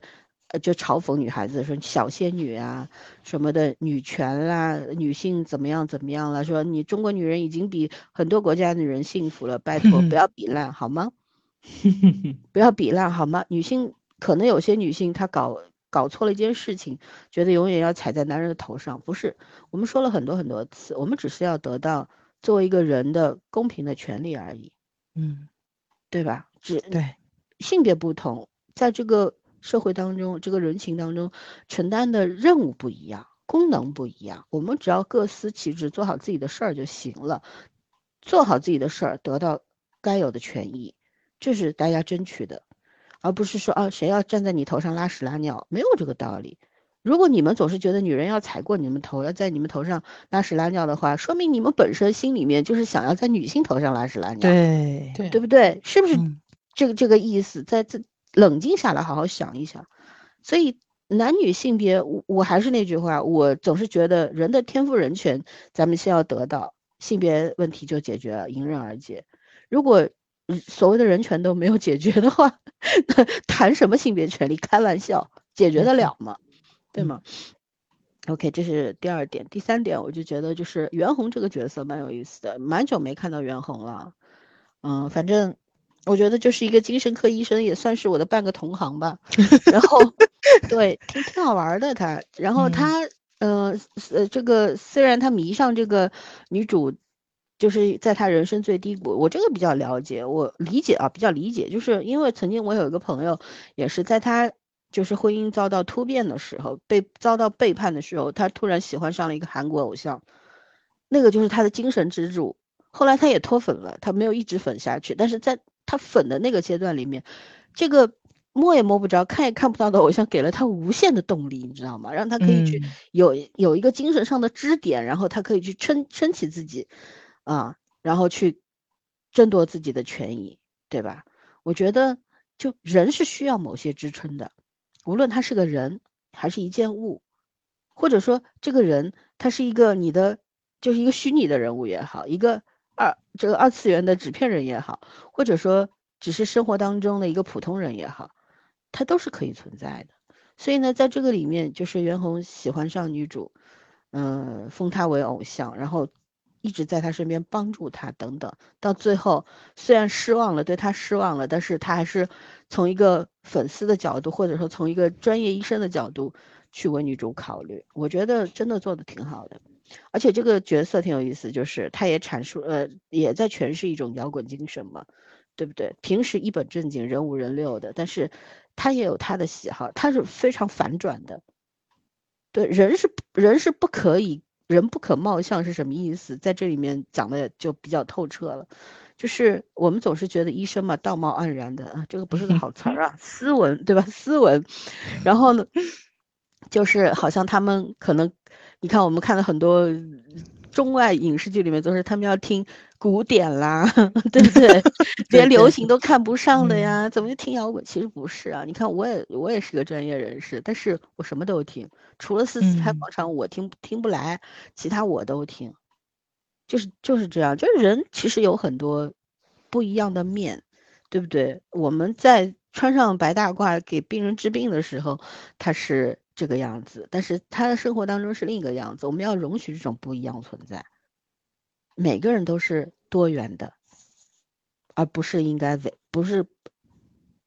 呃，就嘲讽女孩子说小仙女啊什么的，女权啦，女性怎么样怎么样了，说你中国女人已经比很多国家女人幸福了，拜托不 [LAUGHS] 要比烂好吗？不要比烂好吗？女性可能有些女性她搞搞错了一件事情，觉得永远要踩在男人的头上，不是？我们说了很多很多次，我们只是要得到。作为一个人的公平的权利而已，嗯，对吧？只对性别不同，在这个社会当中，这个人情当中承担的任务不一样，功能不一样。我们只要各司其职，做好自己的事儿就行了。做好自己的事儿，得到该有的权益，这是大家争取的，而不是说啊，谁要站在你头上拉屎拉尿，没有这个道理。如果你们总是觉得女人要踩过你们头，要在你们头上拉屎拉尿的话，说明你们本身心里面就是想要在女性头上拉屎拉尿，对对对不对？是不是这个这个意思？在这冷静下来好好想一想。所以男女性别，我我还是那句话，我总是觉得人的天赋人权，咱们先要得到，性别问题就解决了，迎刃而解。如果所谓的人权都没有解决的话，[LAUGHS] 谈什么性别权利？开玩笑，解决得了吗？对吗？OK，这是第二点。第三点，我就觉得就是袁弘这个角色蛮有意思的，蛮久没看到袁弘了。嗯，反正我觉得就是一个精神科医生，也算是我的半个同行吧。[LAUGHS] 然后，对，挺挺好玩的他。然后他，呃呃，这个虽然他迷上这个女主，就是在他人生最低谷。我这个比较了解，我理解啊，比较理解，就是因为曾经我有一个朋友，也是在他。就是婚姻遭到突变的时候，被遭到背叛的时候，他突然喜欢上了一个韩国偶像，那个就是他的精神支柱。后来他也脱粉了，他没有一直粉下去，但是在他粉的那个阶段里面，这个摸也摸不着、看也看不到的偶像给了他无限的动力，你知道吗？让他可以去有有一个精神上的支点，然后他可以去撑撑起自己，啊，然后去争夺自己的权益，对吧？我觉得就人是需要某些支撑的。无论他是个人还是一件物，或者说这个人他是一个你的就是一个虚拟的人物也好，一个二这个二次元的纸片人也好，或者说只是生活当中的一个普通人也好，他都是可以存在的。所以呢，在这个里面，就是袁弘喜欢上女主，嗯，封她为偶像，然后。一直在她身边帮助她，等等，到最后虽然失望了，对她失望了，但是他还是从一个粉丝的角度，或者说从一个专业医生的角度去为女主考虑。我觉得真的做的挺好的，而且这个角色挺有意思，就是他也阐述，呃，也在诠释一种摇滚精神嘛，对不对？平时一本正经，人五人六的，但是他也有他的喜好，他是非常反转的。对，人是人是不可以。人不可貌相是什么意思？在这里面讲的就比较透彻了，就是我们总是觉得医生嘛，道貌岸然的啊，这个不是个好词儿啊，[LAUGHS] 斯文对吧？斯文，然后呢，就是好像他们可能，你看我们看了很多。中外影视剧里面都是他们要听古典啦，[LAUGHS] 对不对？[LAUGHS] 连流行都看不上的呀，怎么就听摇滚？其实不是啊，你看我也我也是个专业人士，但是我什么都听，除了四四拍广场我听听不来，其他我都听，就是就是这样，就是人其实有很多不一样的面，对不对？我们在穿上白大褂给病人治病的时候，他是。这个样子，但是他的生活当中是另一个样子。我们要容许这种不一样存在。每个人都是多元的，而不是应该为不是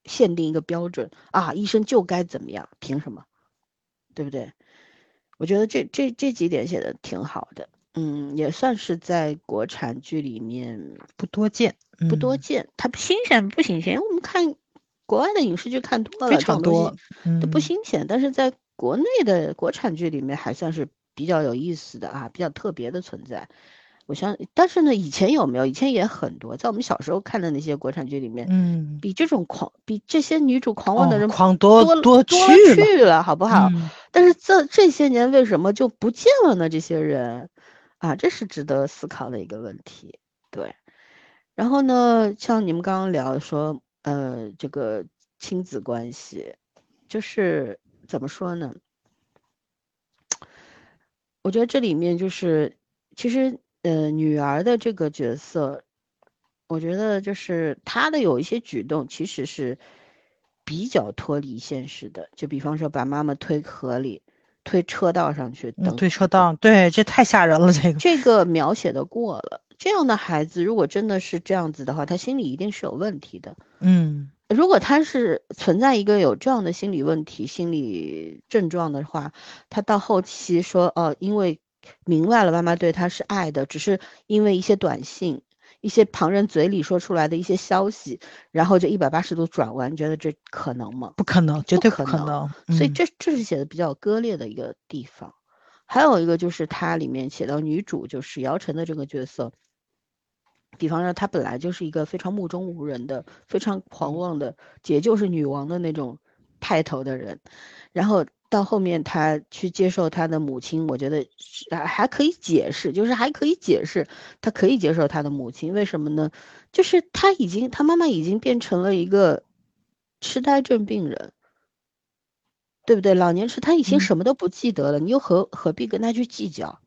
限定一个标准啊，医生就该怎么样？凭什么？对不对？我觉得这这这几点写的挺好的，嗯，也算是在国产剧里面不多见，不多见。它不新鲜不新鲜？我们看国外的影视剧看多了，非常多都不新鲜，但是在。国内的国产剧里面还算是比较有意思的啊，比较特别的存在。我想，但是呢，以前有没有？以前也很多，在我们小时候看的那些国产剧里面，嗯，比这种狂，比这些女主狂妄的人狂多多多去了，好不好？但是这这些年为什么就不见了呢？这些人啊，这是值得思考的一个问题。对，然后呢，像你们刚刚聊说，呃，这个亲子关系，就是。怎么说呢？我觉得这里面就是，其实，呃，女儿的这个角色，我觉得就是她的有一些举动其实是比较脱离现实的，就比方说把妈妈推河里、推车道上去等。推车道，对，这太吓人了。这个这个描写的过了。这样的孩子，如果真的是这样子的话，他心理一定是有问题的。嗯，如果他是存在一个有这样的心理问题、心理症状的话，他到后期说哦，因为明白了妈妈对他是爱的，只是因为一些短信。一些旁人嘴里说出来的一些消息，然后就一百八十度转弯，你觉得这可能吗？不可能，绝对不可能。所以这这是写的比较割裂的一个地方。还有一个就是它里面写到女主就是姚晨的这个角色，比方说她本来就是一个非常目中无人的、非常狂妄的，姐就是女王的那种派头的人，然后。到后面，他去接受他的母亲，我觉得还还可以解释，就是还可以解释，他可以接受他的母亲，为什么呢？就是他已经，他妈妈已经变成了一个痴呆症病人，对不对？老年痴，他已经什么都不记得了，你又何何必跟他去计较？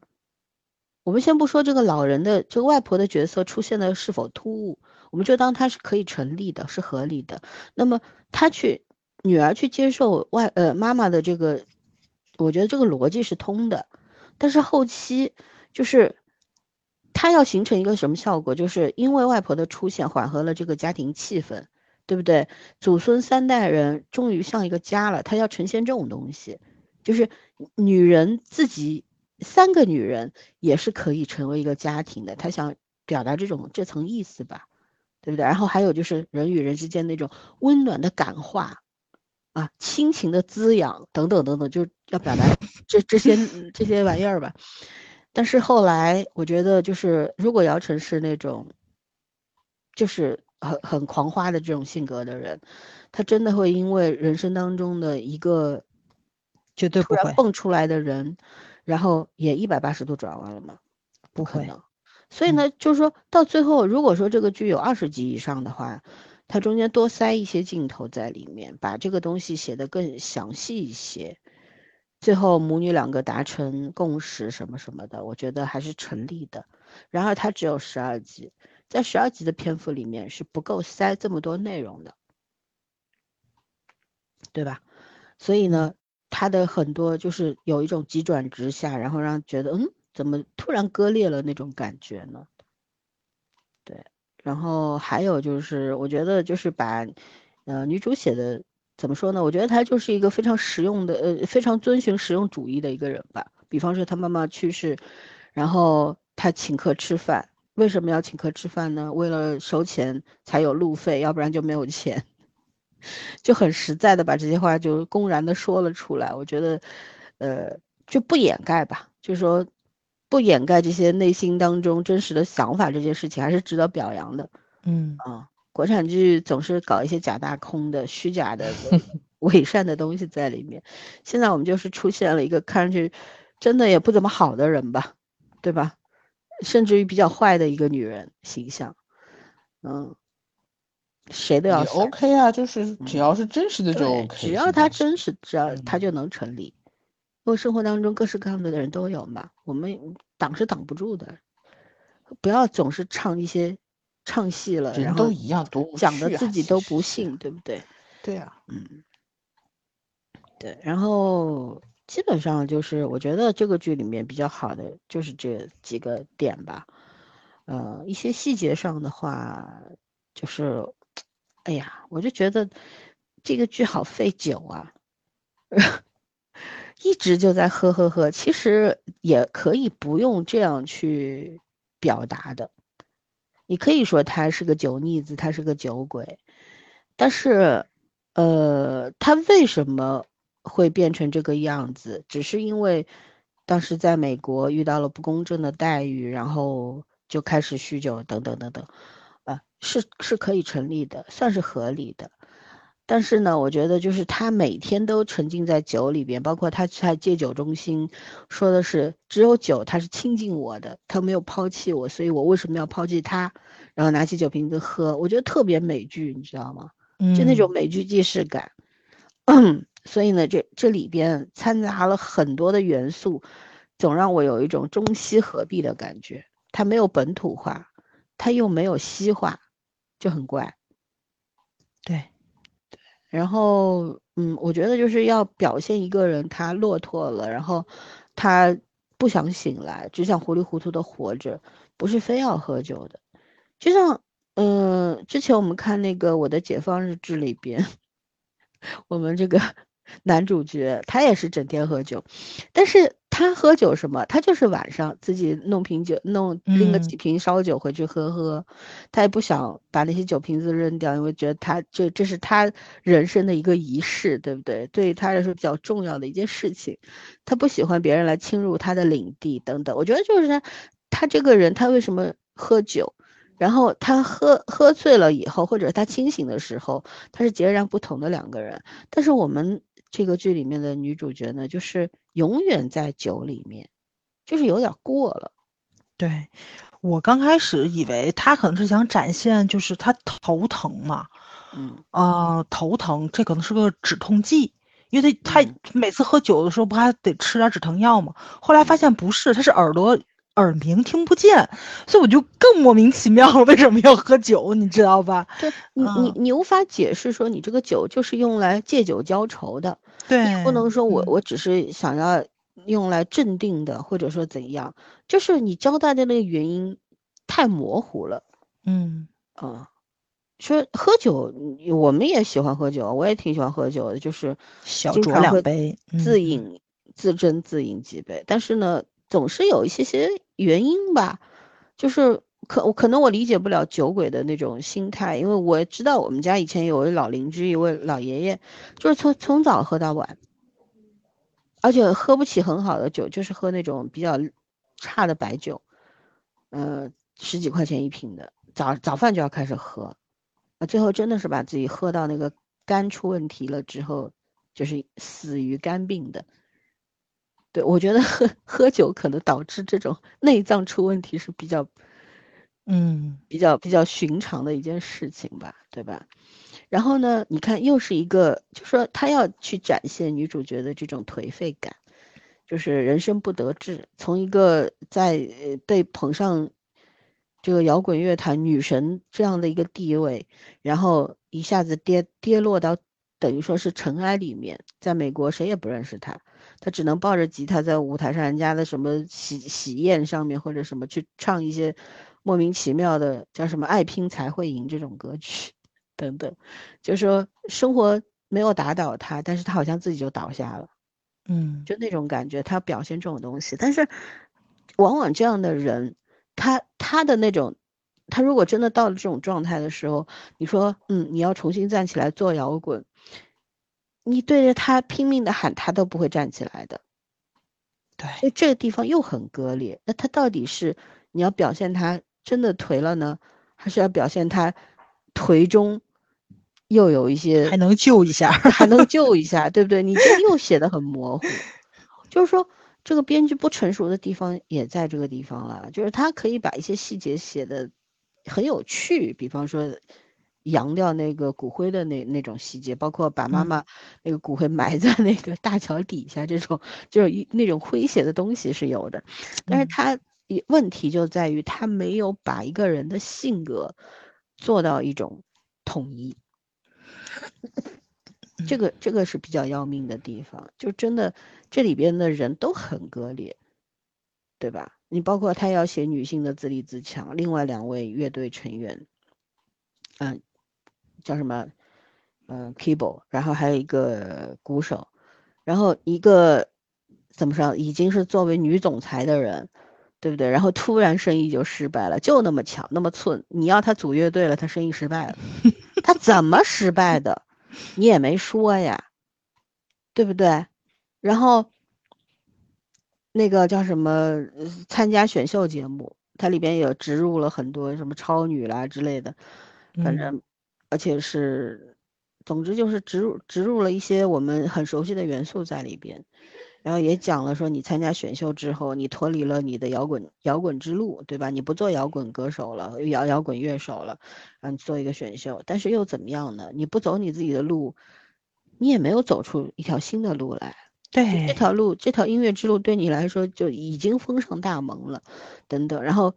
我们先不说这个老人的这个外婆的角色出现的是否突兀，我们就当他是可以成立的，是合理的。那么他去。女儿去接受外呃妈妈的这个，我觉得这个逻辑是通的，但是后期就是他要形成一个什么效果？就是因为外婆的出现缓和了这个家庭气氛，对不对？祖孙三代人终于像一个家了，他要呈现这种东西，就是女人自己三个女人也是可以成为一个家庭的，他想表达这种这层意思吧，对不对？然后还有就是人与人之间那种温暖的感化。啊，亲情的滋养等等等等，就要表达 [LAUGHS] 这这些这些玩意儿吧。但是后来我觉得，就是如果姚晨是那种，就是很很狂花的这种性格的人，他真的会因为人生当中的一个绝对不然蹦出来的人，然后也一百八十度转弯了吗？不可能。所以呢，就是说到最后，如果说这个剧有二十集以上的话。它中间多塞一些镜头在里面，把这个东西写得更详细一些，最后母女两个达成共识什么什么的，我觉得还是成立的。然而它只有十二集，在十二集的篇幅里面是不够塞这么多内容的，对吧？所以呢，它的很多就是有一种急转直下，然后让觉得嗯，怎么突然割裂了那种感觉呢？然后还有就是，我觉得就是把，呃，女主写的怎么说呢？我觉得她就是一个非常实用的，呃，非常遵循实用主义的一个人吧。比方说，她妈妈去世，然后她请客吃饭，为什么要请客吃饭呢？为了收钱才有路费，要不然就没有钱，[LAUGHS] 就很实在的把这些话就公然的说了出来。我觉得，呃，就不掩盖吧，就是说。不掩盖这些内心当中真实的想法，这件事情还是值得表扬的。嗯啊，国产剧总是搞一些假大空的、虚假的、[LAUGHS] 伪善的东西在里面。现在我们就是出现了一个看上去真的也不怎么好的人吧，对吧？甚至于比较坏的一个女人形象。嗯，谁都要 OK 啊，就是只要是真实的就 OK，只要他真实，只要他就能成立。生活当中各式各样的人都有嘛，我们挡是挡不住的。不要总是唱一些唱戏了，然后都一样，讲的自己都不信，对不对？对啊，嗯，对。然后基本上就是我觉得这个剧里面比较好的就是这几个点吧。呃，一些细节上的话，就是，哎呀，我就觉得这个剧好费酒啊。一直就在喝喝喝，其实也可以不用这样去表达的。你可以说他是个酒腻子，他是个酒鬼，但是，呃，他为什么会变成这个样子？只是因为当时在美国遇到了不公正的待遇，然后就开始酗酒，等等等等，啊，是是可以成立的，算是合理的。但是呢，我觉得就是他每天都沉浸在酒里边，包括他在戒酒中心说的是，只有酒他是亲近我的，他没有抛弃我，所以我为什么要抛弃他？然后拿起酒瓶子喝，我觉得特别美剧，你知道吗？就那种美剧既视感。[CLEARS THROAT] 所以呢，这这里边掺杂了很多的元素，总让我有一种中西合璧的感觉。它没有本土化，它又没有西化，就很怪。对，对，然后嗯，我觉得就是要表现一个人他落魄了，然后他不想醒来，只想糊里糊涂的活着，不是非要喝酒的。就像嗯，之前我们看那个《我的解放日志》里边，[LAUGHS] 我们这个。男主角他也是整天喝酒，但是他喝酒什么？他就是晚上自己弄瓶酒，弄拎个几瓶烧酒回去喝喝。他也不想把那些酒瓶子扔掉，因为觉得他这这是他人生的一个仪式，对不对？对于他来说比较重要的一件事情。他不喜欢别人来侵入他的领地等等。我觉得就是他，他这个人他为什么喝酒？然后他喝喝醉了以后，或者他清醒的时候，他是截然不同的两个人。但是我们。这个剧里面的女主角呢，就是永远在酒里面，就是有点过了。对我刚开始以为她可能是想展现，就是她头疼嘛，嗯啊头疼，这可能是个止痛剂，因为她她每次喝酒的时候不还得吃点止疼药吗？后来发现不是，她是耳朵。耳鸣听不见，所以我就更莫名其妙了。为什么要喝酒？你知道吧？对你，你你无法解释说你这个酒就是用来借酒浇愁的。对，你不能说我我只是想要用来镇定的，或者说怎样，就是你交代的那个原因太模糊了。嗯啊，说喝酒，我们也喜欢喝酒，我也挺喜欢喝酒的，就是小酌两杯，自饮自斟自饮几杯，但是呢。总是有一些些原因吧，就是可可能我理解不了酒鬼的那种心态，因为我知道我们家以前有位老邻居，一位老爷爷，就是从从早喝到晚，而且喝不起很好的酒，就是喝那种比较差的白酒，呃，十几块钱一瓶的，早早饭就要开始喝，啊，最后真的是把自己喝到那个肝出问题了之后，就是死于肝病的。对，我觉得喝喝酒可能导致这种内脏出问题是比较，嗯，比较比较寻常的一件事情吧，对吧？然后呢，你看又是一个，就说他要去展现女主角的这种颓废感，就是人生不得志，从一个在被捧上这个摇滚乐坛女神这样的一个地位，然后一下子跌跌落到等于说是尘埃里面，在美国谁也不认识她。他只能抱着吉他在舞台上人家的什么喜喜宴上面或者什么去唱一些莫名其妙的叫什么爱拼才会赢这种歌曲等等，就是说生活没有打倒他，但是他好像自己就倒下了，嗯，就那种感觉，他表现这种东西，但是往往这样的人，他他的那种，他如果真的到了这种状态的时候，你说嗯，你要重新站起来做摇滚。你对着他拼命的喊，他都不会站起来的。对，所以这个地方又很割裂。那他到底是你要表现他真的颓了呢，还是要表现他颓中又有一些还能救一下，还能救一下，对不对？你这又写的很模糊，就是说这个编剧不成熟的地方也在这个地方了。就是他可以把一些细节写的很有趣，比方说。扬掉那个骨灰的那那种细节，包括把妈妈那个骨灰埋在那个大桥底下，这种就是一那种诙谐的东西是有的，但是他问题就在于他没有把一个人的性格做到一种统一，这个这个是比较要命的地方，就真的这里边的人都很割裂，对吧？你包括他要写女性的自立自强，另外两位乐队成员，嗯。叫什么？嗯，keyboard，然后还有一个鼓手，然后一个怎么说？已经是作为女总裁的人，对不对？然后突然生意就失败了，就那么巧，那么寸。你要他组乐队了，他生意失败了，[LAUGHS] 他怎么失败的？你也没说呀，对不对？然后那个叫什么？参加选秀节目，它里边也植入了很多什么超女啦之类的，反正。而且是，总之就是植入植入了一些我们很熟悉的元素在里边，然后也讲了说你参加选秀之后，你脱离了你的摇滚摇滚之路，对吧？你不做摇滚歌手了，摇摇滚乐手了，嗯，做一个选秀，但是又怎么样呢？你不走你自己的路，你也没有走出一条新的路来。对，这条路这条音乐之路对你来说就已经封上大门了，等等。然后，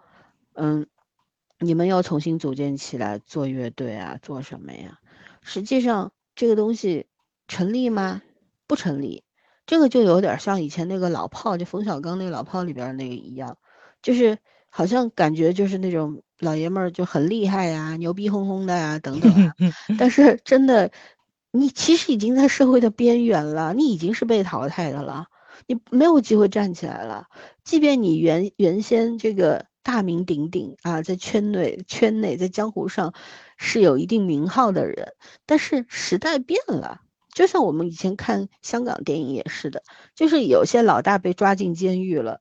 嗯。你们要重新组建起来做乐队啊，做什么呀？实际上这个东西成立吗？不成立。这个就有点像以前那个老炮，就冯小刚那个老炮里边那个一样，就是好像感觉就是那种老爷们儿就很厉害呀，牛逼哄哄的呀，等等啊。[LAUGHS] 但是真的，你其实已经在社会的边缘了，你已经是被淘汰的了，你没有机会站起来了。即便你原原先这个大名鼎鼎啊，在圈内圈内在江湖上是有一定名号的人，但是时代变了。就像我们以前看香港电影也是的，就是有些老大被抓进监狱了，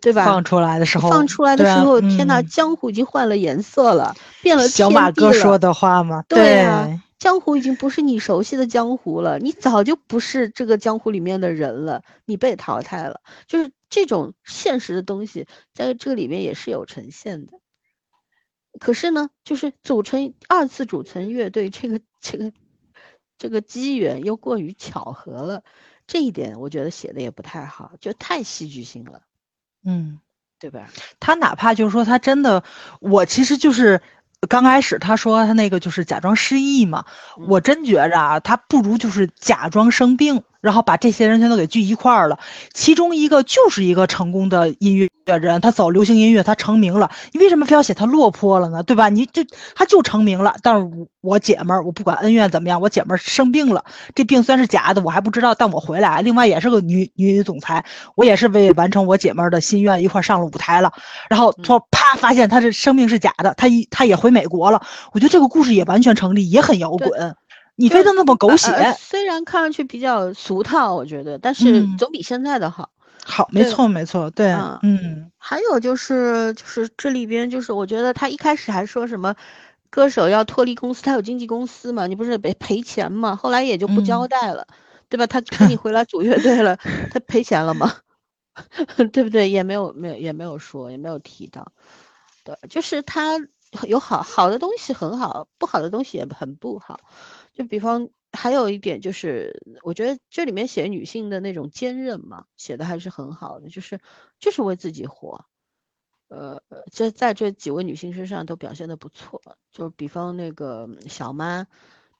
对吧？放出来的时候，放出来的时候，天哪，江湖已经换了颜色了，变了小马哥说的话吗？对啊，江湖已经不是你熟悉的江湖了，你早就不是这个江湖里面的人了，你被淘汰了。就是这种现实的东西，在这个里面也是有呈现的。可是呢，就是组成二次组成乐队，这个这个。这个机缘又过于巧合了，这一点我觉得写的也不太好，就太戏剧性了，嗯，对吧？他哪怕就是说他真的，我其实就是刚开始他说他那个就是假装失忆嘛，我真觉着啊，他不如就是假装生病。然后把这些人全都给聚一块儿了，其中一个就是一个成功的音乐人，他走流行音乐，他成名了。你为什么非要写他落魄了呢？对吧？你这他就成名了，但是我姐们儿，我不管恩怨怎么样，我姐们儿生病了，这病虽然是假的，我还不知道，但我回来，另外也是个女女总裁，我也是为完成我姐们儿的心愿一块上了舞台了。然后说啪，发现他这生命是假的，他一他也回美国了。我觉得这个故事也完全成立，也很摇滚。你非得那么狗血？虽然看上去比较俗套，我觉得，但是总比现在的好。好，没错，没错，对，嗯。还有就是，就是这里边，就是我觉得他一开始还说什么，歌手要脱离公司，他有经纪公司嘛，你不是得赔钱嘛？后来也就不交代了，对吧？他跟你回来组乐队了，他赔钱了吗？[LAUGHS] 对不对？也没有，没有，也没有说，也没有提到。对，就是他有好好的东西很好，不好的东西也很不好。就比方还有一点就是，我觉得这里面写女性的那种坚韧嘛，写的还是很好的，就是就是为自己活，呃，这在这几位女性身上都表现的不错，就比方那个小妈。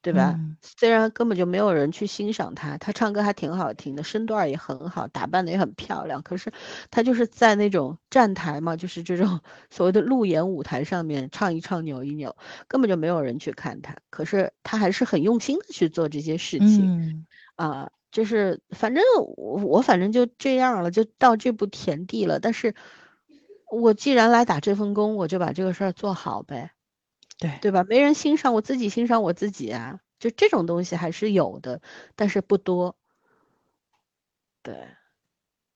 对吧？虽然根本就没有人去欣赏他，他唱歌还挺好听的，身段也很好，打扮的也很漂亮。可是他就是在那种站台嘛，就是这种所谓的路演舞台上面唱一唱、扭一扭，根本就没有人去看他。可是他还是很用心的去做这些事情，啊，就是反正我我反正就这样了，就到这步田地了。但是我既然来打这份工，我就把这个事儿做好呗。对对吧？没人欣赏我自己，欣赏我自己啊，就这种东西还是有的，但是不多。对，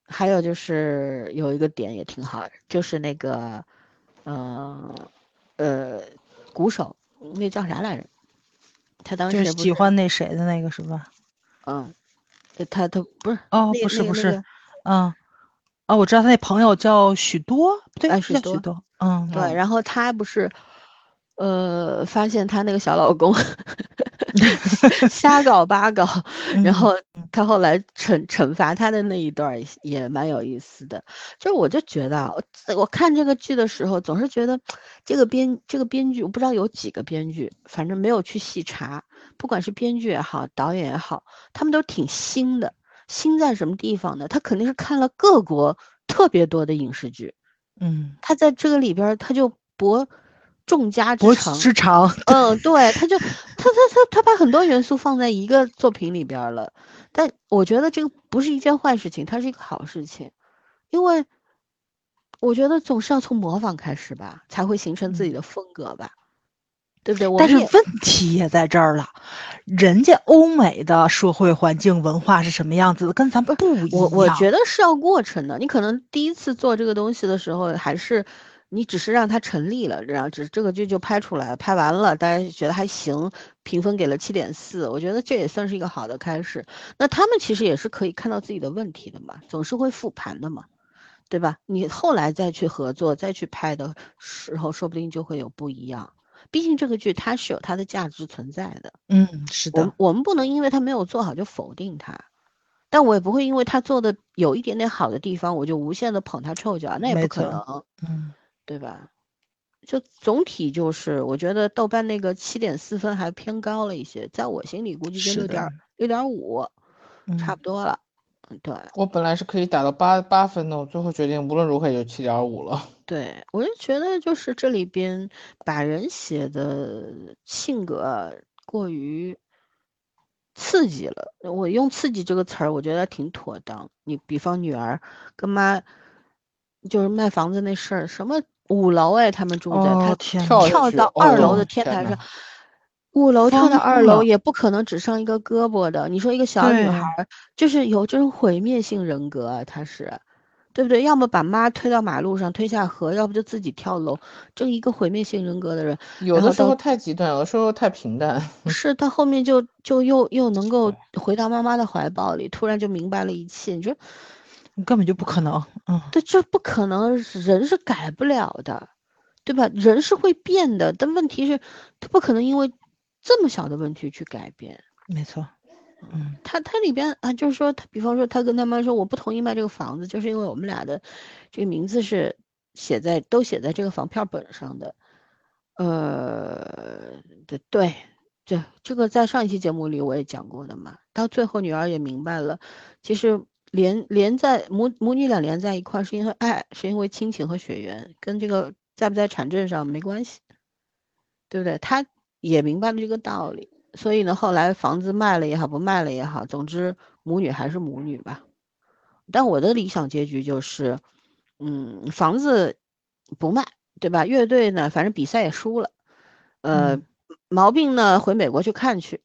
还有就是有一个点也挺好，就是那个，呃呃，鼓手那叫啥来着？他当时喜欢那谁的那个是吧？嗯，他他不是哦，不是不是，嗯，哦，我知道他那朋友叫许多，对，许多，嗯，对，然后他不是。呃，发现她那个小老公 [LAUGHS] 瞎搞八搞，然后她后来惩惩罚她的那一段也蛮有意思的。就是我就觉得，我我看这个剧的时候，总是觉得这个编这个编剧，我不知道有几个编剧，反正没有去细查。不管是编剧也好，导演也好，他们都挺新的。新在什么地方呢？他肯定是看了各国特别多的影视剧，嗯，他在这个里边他就博。众家之长，之长，嗯，对，他就 [LAUGHS] 他他他他把很多元素放在一个作品里边了，但我觉得这个不是一件坏事情，它是一个好事情，因为我觉得总是要从模仿开始吧，才会形成自己的风格吧，对不对？但是问题也在这儿了，人家欧美的社会环境文化是什么样子的，跟咱们不一样。我我觉得是要过程的，你可能第一次做这个东西的时候还是。你只是让它成立了，然后只这个剧就拍出来，拍完了，大家觉得还行，评分给了七点四，我觉得这也算是一个好的开始。那他们其实也是可以看到自己的问题的嘛，总是会复盘的嘛，对吧？你后来再去合作、再去拍的时候，说不定就会有不一样。毕竟这个剧它是有它的价值存在的。嗯，是的。我我们不能因为它没有做好就否定它，但我也不会因为他做的有一点点好的地方，我就无限的捧他臭脚，那也不可能。嗯。对吧？就总体就是，我觉得豆瓣那个七点四分还偏高了一些，在我心里估计就六点六点五，差不多了。对，我本来是可以打到八八分的，我最后决定无论如何也就七点五了。[LAUGHS] 对，我就觉得就是这里边把人写的性格过于刺激了。我用“刺激”这个词儿，我觉得挺妥当。你比方女儿跟妈，就是卖房子那事儿，什么五楼哎，他们住在，他跳到二楼的天台上。五楼跳到二楼也不可能只剩一个胳膊的。你说一个小女孩，就是有这种毁灭性人格啊，她是，对不对？要么把妈推到马路上推下河，要不就自己跳楼。这一个毁灭性人格的人，有的时候太极端，有的时候太平淡。[LAUGHS] 是他后面就就又又能够回到妈妈的怀抱里，突然就明白了一切。你说，你根本就不可能。嗯，对，这不可能，人是改不了的，对吧？人是会变的，但问题是，他不可能因为。这么小的问题去改变，没错，嗯，他他里边啊，就是说他，比方说他跟他妈说，我不同意卖这个房子，就是因为我们俩的这个名字是写在都写在这个房票本上的，呃，对对，这这个在上一期节目里我也讲过的嘛。到最后女儿也明白了，其实连连在母母女俩连在一块是因为爱，是因为亲情和血缘，跟这个在不在产证上没关系，对不对？他。也明白了这个道理，所以呢，后来房子卖了也好，不卖了也好，总之母女还是母女吧。但我的理想结局就是，嗯，房子不卖，对吧？乐队呢，反正比赛也输了，呃，毛病呢回美国去看去，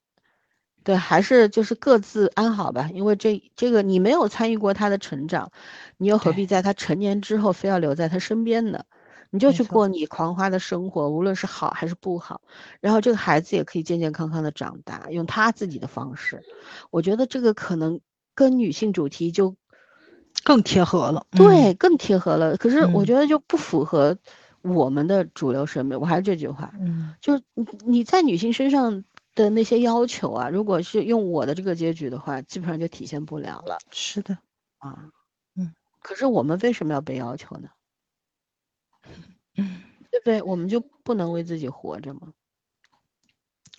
对，还是就是各自安好吧。因为这这个你没有参与过他的成长，你又何必在他成年之后非要留在他身边呢？你就去过你狂花的生活，无论是好还是不好，然后这个孩子也可以健健康康的长大，用他自己的方式。我觉得这个可能跟女性主题就更贴合了，对，更贴合了。可是我觉得就不符合我们的主流审美。我还是这句话，嗯，就是你你在女性身上的那些要求啊，如果是用我的这个结局的话，基本上就体现不了了。是的，啊，嗯，可是我们为什么要被要求呢？嗯，[LAUGHS] 对不对？我们就不能为自己活着吗？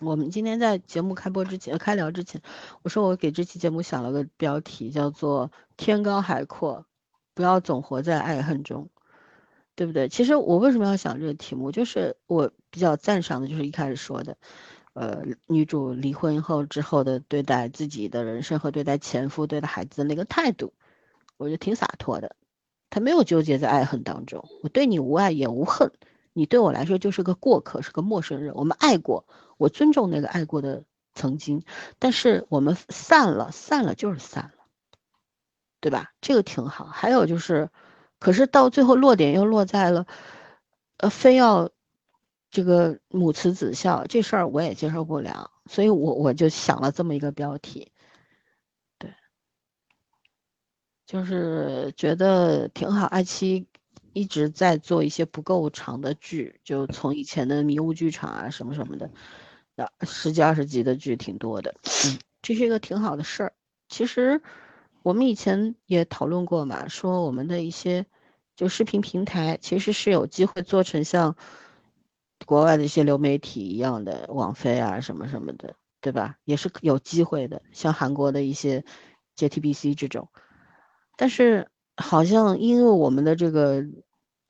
我们今天在节目开播之前、开聊之前，我说我给这期节目想了个标题，叫做“天高海阔，不要总活在爱恨中”，对不对？其实我为什么要想这个题目，就是我比较赞赏的，就是一开始说的，呃，女主离婚后之后的对待自己的人生和对待前夫、对待孩子的那个态度，我觉得挺洒脱的。他没有纠结在爱恨当中，我对你无爱也无恨，你对我来说就是个过客，是个陌生人。我们爱过，我尊重那个爱过的曾经，但是我们散了，散了就是散了，对吧？这个挺好。还有就是，可是到最后落点又落在了，呃，非要这个母慈子孝这事儿，我也接受不了，所以我我就想了这么一个标题。对就是觉得挺好，爱奇艺一直在做一些不够长的剧，就从以前的迷雾剧场啊什么什么的，那十几二十集的剧挺多的，嗯，这是一个挺好的事儿。其实我们以前也讨论过嘛，说我们的一些就视频平台其实是有机会做成像国外的一些流媒体一样的网飞啊什么什么的，对吧？也是有机会的，像韩国的一些 JTBC 这种。但是好像因为我们的这个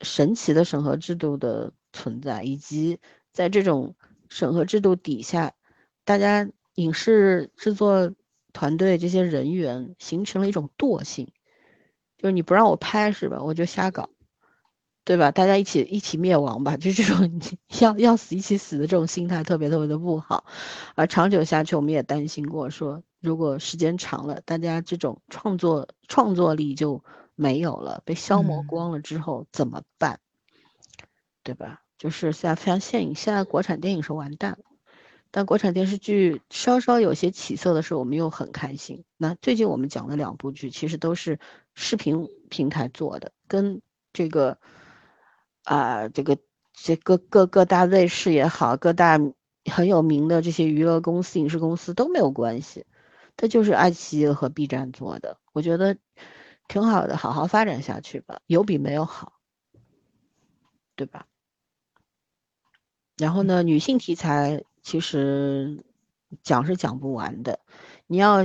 神奇的审核制度的存在，以及在这种审核制度底下，大家影视制作团队这些人员形成了一种惰性，就是你不让我拍是吧，我就瞎搞，对吧？大家一起一起灭亡吧，就这种 [LAUGHS] 要要死一起死的这种心态特别特别的不好，而长久下去，我们也担心过说。如果时间长了，大家这种创作创作力就没有了，被消磨光了之后怎么办？对吧？就是现在非常现影，现在国产电影是完蛋了，但国产电视剧稍稍有些起色的时候，我们又很开心。那最近我们讲的两部剧，其实都是视频平台做的，跟这个啊，这个这各各各大卫视也好，各大很有名的这些娱乐公司、影视公司都没有关系。它就是爱奇艺和 B 站做的，我觉得挺好的，好好发展下去吧，有比没有好，对吧？然后呢，女性题材其实讲是讲不完的，你要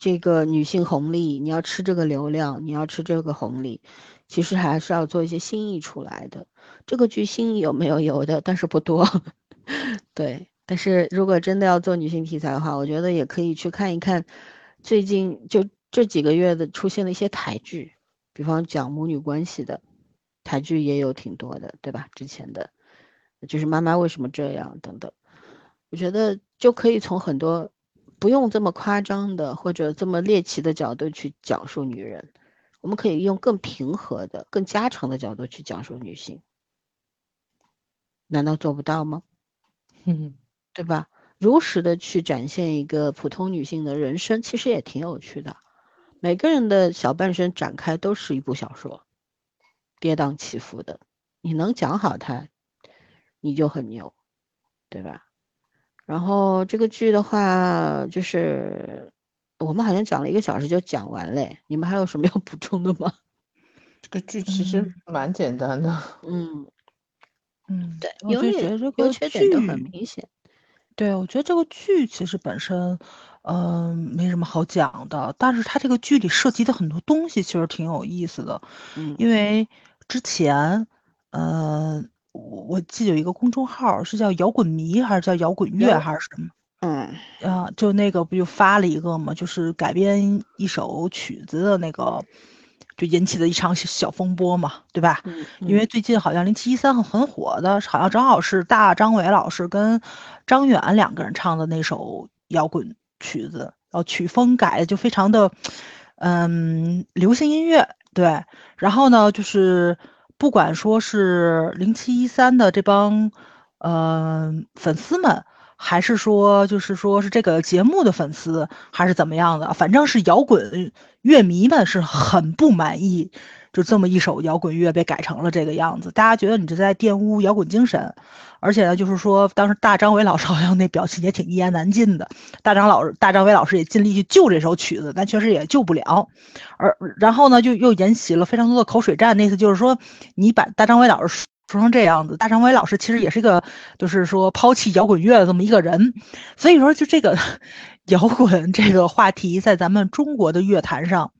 这个女性红利，你要吃这个流量，你要吃这个红利，其实还是要做一些新意出来的。这个巨星有没有有的，但是不多。[LAUGHS] 对，但是如果真的要做女性题材的话，我觉得也可以去看一看最近就这几个月的出现的一些台剧，比方讲母女关系的台剧也有挺多的，对吧？之前的，就是妈妈为什么这样等等，我觉得就可以从很多不用这么夸张的或者这么猎奇的角度去讲述女人，我们可以用更平和的、更家常的角度去讲述女性。难道做不到吗？[LAUGHS] 嗯，对吧？如实的去展现一个普通女性的人生，其实也挺有趣的。每个人的小半生展开都是一部小说，跌宕起伏的。你能讲好它，你就很牛，对吧？然后这个剧的话，就是我们好像讲了一个小时就讲完嘞。你们还有什么要补充的吗？[LAUGHS] 这个剧其实蛮简单的。嗯。嗯，对，我就觉得这个缺点都很剧，明显。对，我觉得这个剧其实本身，嗯、没什么好讲的，但是它这个剧里涉及的很多东西其实挺有意思的，嗯因为之前，嗯、我我记得有一个公众号儿是叫摇滚迷还是叫摇滚乐摇还是什么？嗯啊，就那个不就发了一个嘛，就是改编一首曲子的那个，就引起的一场小小风波嘛，对吧？嗯，因为最近好像零七一三很很火的，好像正好是大张伟老师跟张远两个人唱的那首摇滚曲子，然后曲风改的就非常的，嗯，流行音乐，对。然后呢，就是不管说是零七一三的这帮，嗯、粉丝们。还是说，就是说是这个节目的粉丝，还是怎么样的？反正是摇滚乐迷们是很不满意，就这么一首摇滚乐被改成了这个样子。大家觉得你这在玷污摇滚精神，而且呢，就是说当时大张伟老师 [LAUGHS] 好像那表情也挺一言难尽的。大张老师，大张伟老师也尽力去救这首曲子，但确实也救不了。而然后呢，就又引起了非常多的口水战。那次就是说，你把大张伟老师。说成这样子，大张伟老师其实也是一个，就是说抛弃摇滚乐的这么一个人，所以说就这个 [LAUGHS] 摇滚这个话题，在咱们中国的乐坛上，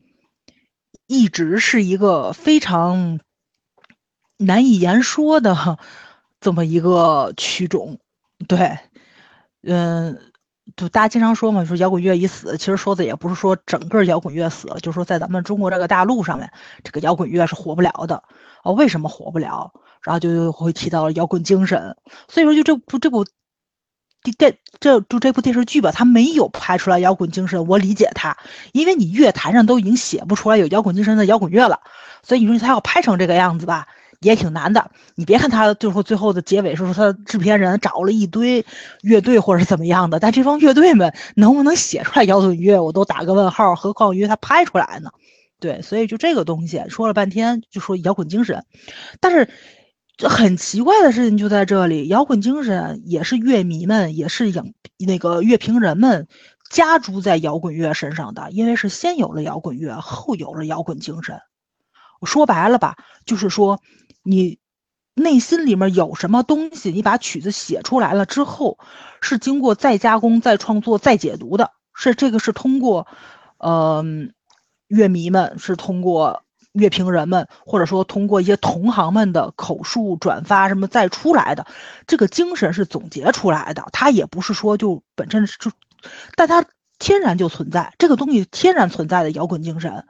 一直是一个非常难以言说的这么一个曲种。对，嗯，就大家经常说嘛，说摇滚乐已死，其实说的也不是说整个摇滚乐死了，就是说在咱们中国这个大陆上面，这个摇滚乐是活不了的。哦，为什么活不了？然后就又会提到摇滚精神，所以说就这部这部电这就这部电视剧吧，它没有拍出来摇滚精神，我理解它，因为你乐坛上都已经写不出来有摇滚精神的摇滚乐了，所以你说他要拍成这个样子吧，也挺难的。你别看他最后最后的结尾是说他制片人找了一堆乐队或者怎么样的，但这帮乐队们能不能写出来摇滚乐，我都打个问号，何况于他拍出来呢？对，所以就这个东西说了半天，就说摇滚精神，但是。这很奇怪的事情就在这里，摇滚精神也是乐迷们，也是影那个乐评人们加诸在摇滚乐身上的，因为是先有了摇滚乐，后有了摇滚精神。我说白了吧，就是说你内心里面有什么东西，你把曲子写出来了之后，是经过再加工、再创作、再解读的，是这个是通过，呃，乐迷们是通过。乐评人们，或者说通过一些同行们的口述转发什么再出来的，这个精神是总结出来的，它也不是说就本身就，但它天然就存在，这个东西天然存在的摇滚精神。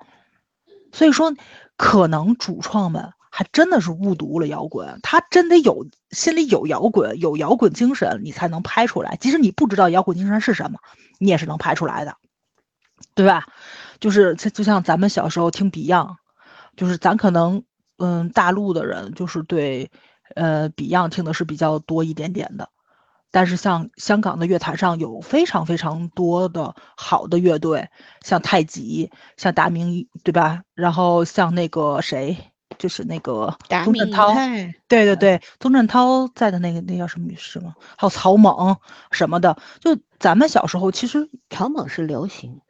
所以说，可能主创们还真的是误读了摇滚，他真得有心里有摇滚，有摇滚精神，你才能拍出来。即使你不知道摇滚精神是什么，你也是能拍出来的，对吧？就是就像咱们小时候听 Beyond。就是咱可能，嗯，大陆的人就是对，呃，Beyond 听的是比较多一点点的，但是像香港的乐坛上有非常非常多的好的乐队，像太极，像达明，对吧？然后像那个谁，就是那个钟镇涛，对对对，钟镇涛在的那个那叫什么什么，还有草蜢什么的，就咱们小时候其实草蜢是流行。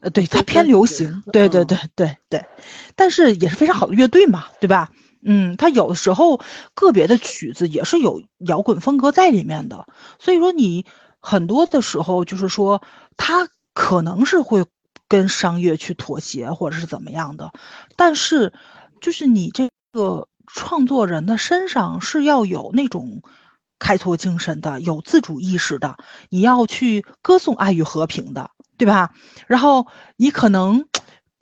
呃，对，它偏流行，对对对对对，但是也是非常好的乐队嘛，对吧？嗯，它有的时候个别的曲子也是有摇滚风格在里面的，所以说你很多的时候就是说他可能是会跟商业去妥协或者是怎么样的，但是就是你这个创作人的身上是要有那种开拓精神的，有自主意识的，你要去歌颂爱与和平的，对吧？然后你可能。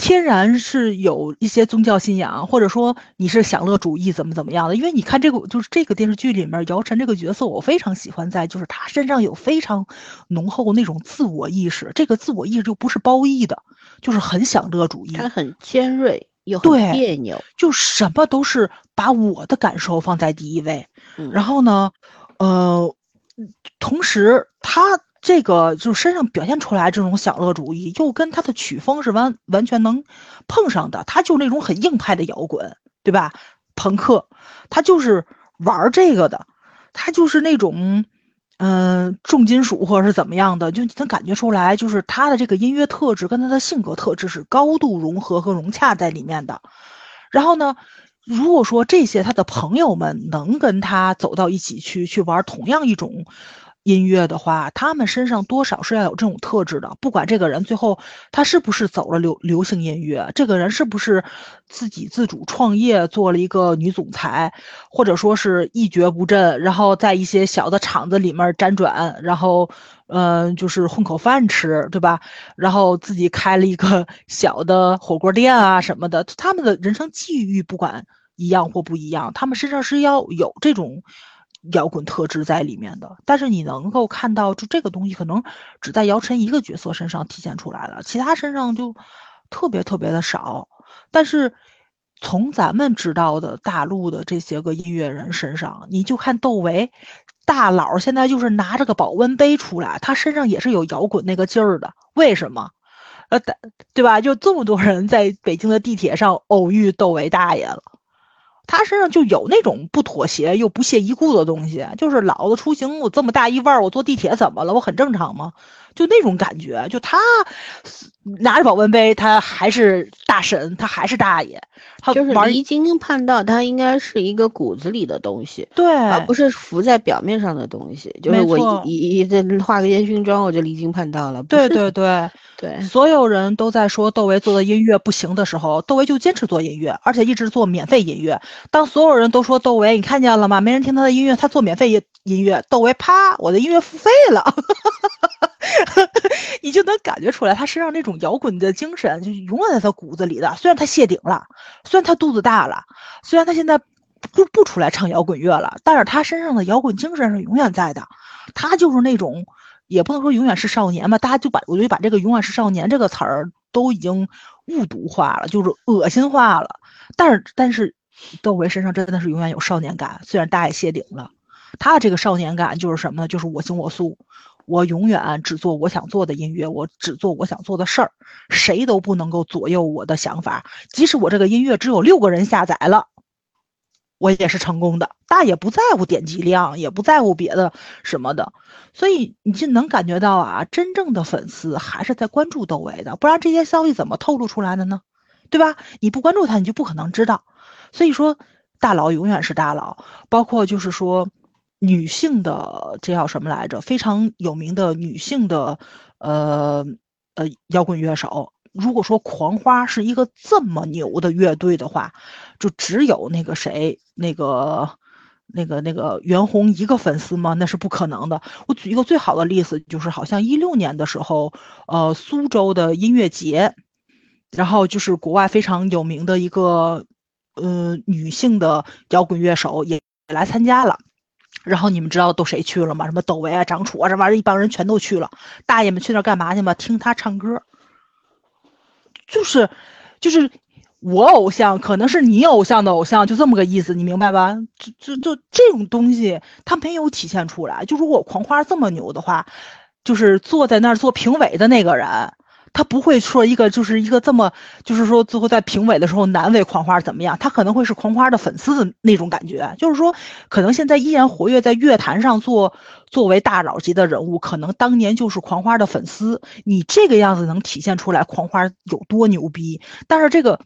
天然是有一些宗教信仰，或者说你是享乐主义，怎么怎么样的？因为你看这个，就是这个电视剧里面姚晨这个角色，我非常喜欢在，就是他身上有非常浓厚那种自我意识，这个自我意识就不是褒义的，就是很享乐主义。他很尖锐又很别扭，就什么都是把我的感受放在第一位。然后呢，呃，同时他。这个就是身上表现出来这种享乐主义，又跟他的曲风是完完全能碰上的。他就那种很硬派的摇滚，对吧？朋克，他就是玩这个的。他就是那种，嗯，重金属或者是怎么样的，就能感觉出来，就是他的这个音乐特质跟他的性格特质是高度融合和融洽在里面的。然后呢，如果说这些他的朋友们能跟他走到一起去，去玩同样一种。音乐的话，他们身上多少是要有这种特质的。不管这个人最后他是不是走了流流行音乐，这个人是不是自己自主创业做了一个女总裁，或者说是一蹶不振，然后在一些小的厂子里面辗转，然后嗯，就是混口饭吃，对吧？然后自己开了一个 [LAUGHS] 小的火锅店啊什么的。他们的人生际遇不管一样或不一样，他们身上是要有这种。摇滚特质在里面的，但是你能够看到，就这个东西可能只在姚晨一个角色身上体现出来了，其他身上就特别特别的少。但是从咱们知道的大陆的这些个音乐人身上，你就看窦唯大佬现在就是拿着个保温杯出来，他身上也是有摇滚那个劲儿的。为什么？呃，对吧？就这么多人在北京的地铁上偶遇窦唯大爷了。他身上就有那种不妥协又不屑一顾的东西，就是老子出行我这么大一腕儿，我坐地铁怎么了？我很正常吗？就那种感觉，就他拿着保温杯，他还是大神，他还是大爷。就是离经叛道，他应该是一个骨子里的东西，对，而不是浮在表面上的东西。就是我一一再画个烟熏妆，我就离经叛道了。对对对对，所有人都在说窦唯做的音乐不行的时候，窦唯就坚持做音乐，而且一直做免费音乐。当所有人都说窦唯，你看见了吗？没人听他的音乐，他做免费音音乐，窦唯啪，我的音乐付费了。[LAUGHS] 你就能感觉出来，他身上那种摇滚的精神，就永远在他骨子里的。虽然他谢顶了，虽然他肚子大了，虽然他现在不不出来唱摇滚乐了，但是他身上的摇滚精神是永远在的。他就是那种，也不能说永远是少年吧，大家就把我觉得把这个“永远是少年”这个词儿都已经误读化了，就是恶心化了。但是但是，窦唯身上真的是永远有少年感，虽然大爷谢顶了，他的这个少年感就是什么呢？就是我行我素。我永远只做我想做的音乐，我只做我想做的事儿，谁都不能够左右我的想法。即使我这个音乐只有六个人下载了，我也是成功的。大爷不在乎点击量，也不在乎别的什么的，所以你就能感觉到啊，真正的粉丝还是在关注窦唯的，不然这些消息怎么透露出来的呢？对吧？你不关注他，你就不可能知道。所以说，大佬永远是大佬，包括就是说。女性的这叫什么来着？非常有名的女性的，呃呃摇滚乐手。如果说狂花是一个这么牛的乐队的话，就只有那个谁，那个那个那个袁弘一个粉丝吗？那是不可能的。我举一个最好的例子，就是好像一六年的时候，呃，苏州的音乐节，然后就是国外非常有名的一个呃女性的摇滚乐手也来参加了。然后你们知道都谁去了吗？什么窦唯啊、张楚啊，这玩意儿一帮人全都去了。大爷们去那干嘛去吗？听他唱歌。就是，就是我偶像，可能是你偶像的偶像，就这么个意思，你明白吧？就就就这种东西，他没有体现出来。就如果狂花这么牛的话，就是坐在那儿做评委的那个人。他不会说一个就是一个这么，就是说最后在评委的时候难为狂花怎么样？他可能会是狂花的粉丝的那种感觉，就是说可能现在依然活跃在乐坛上做作为大佬级的人物，可能当年就是狂花的粉丝。你这个样子能体现出来狂花有多牛逼？但是这个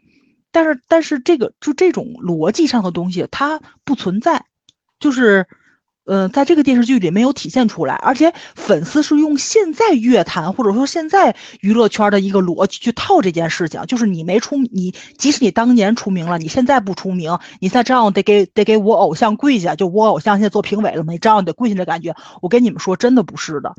但是但是这个就这种逻辑上的东西它不存在，就是。嗯，在这个电视剧里没有体现出来，而且粉丝是用现在乐坛或者说现在娱乐圈的一个逻辑去套这件事情，就是你没出，你即使你当年出名了，你现在不出名，你再这样得给得给我偶像跪下，就我偶像现在做评委了没？这样得跪下的感觉，我跟你们说，真的不是的，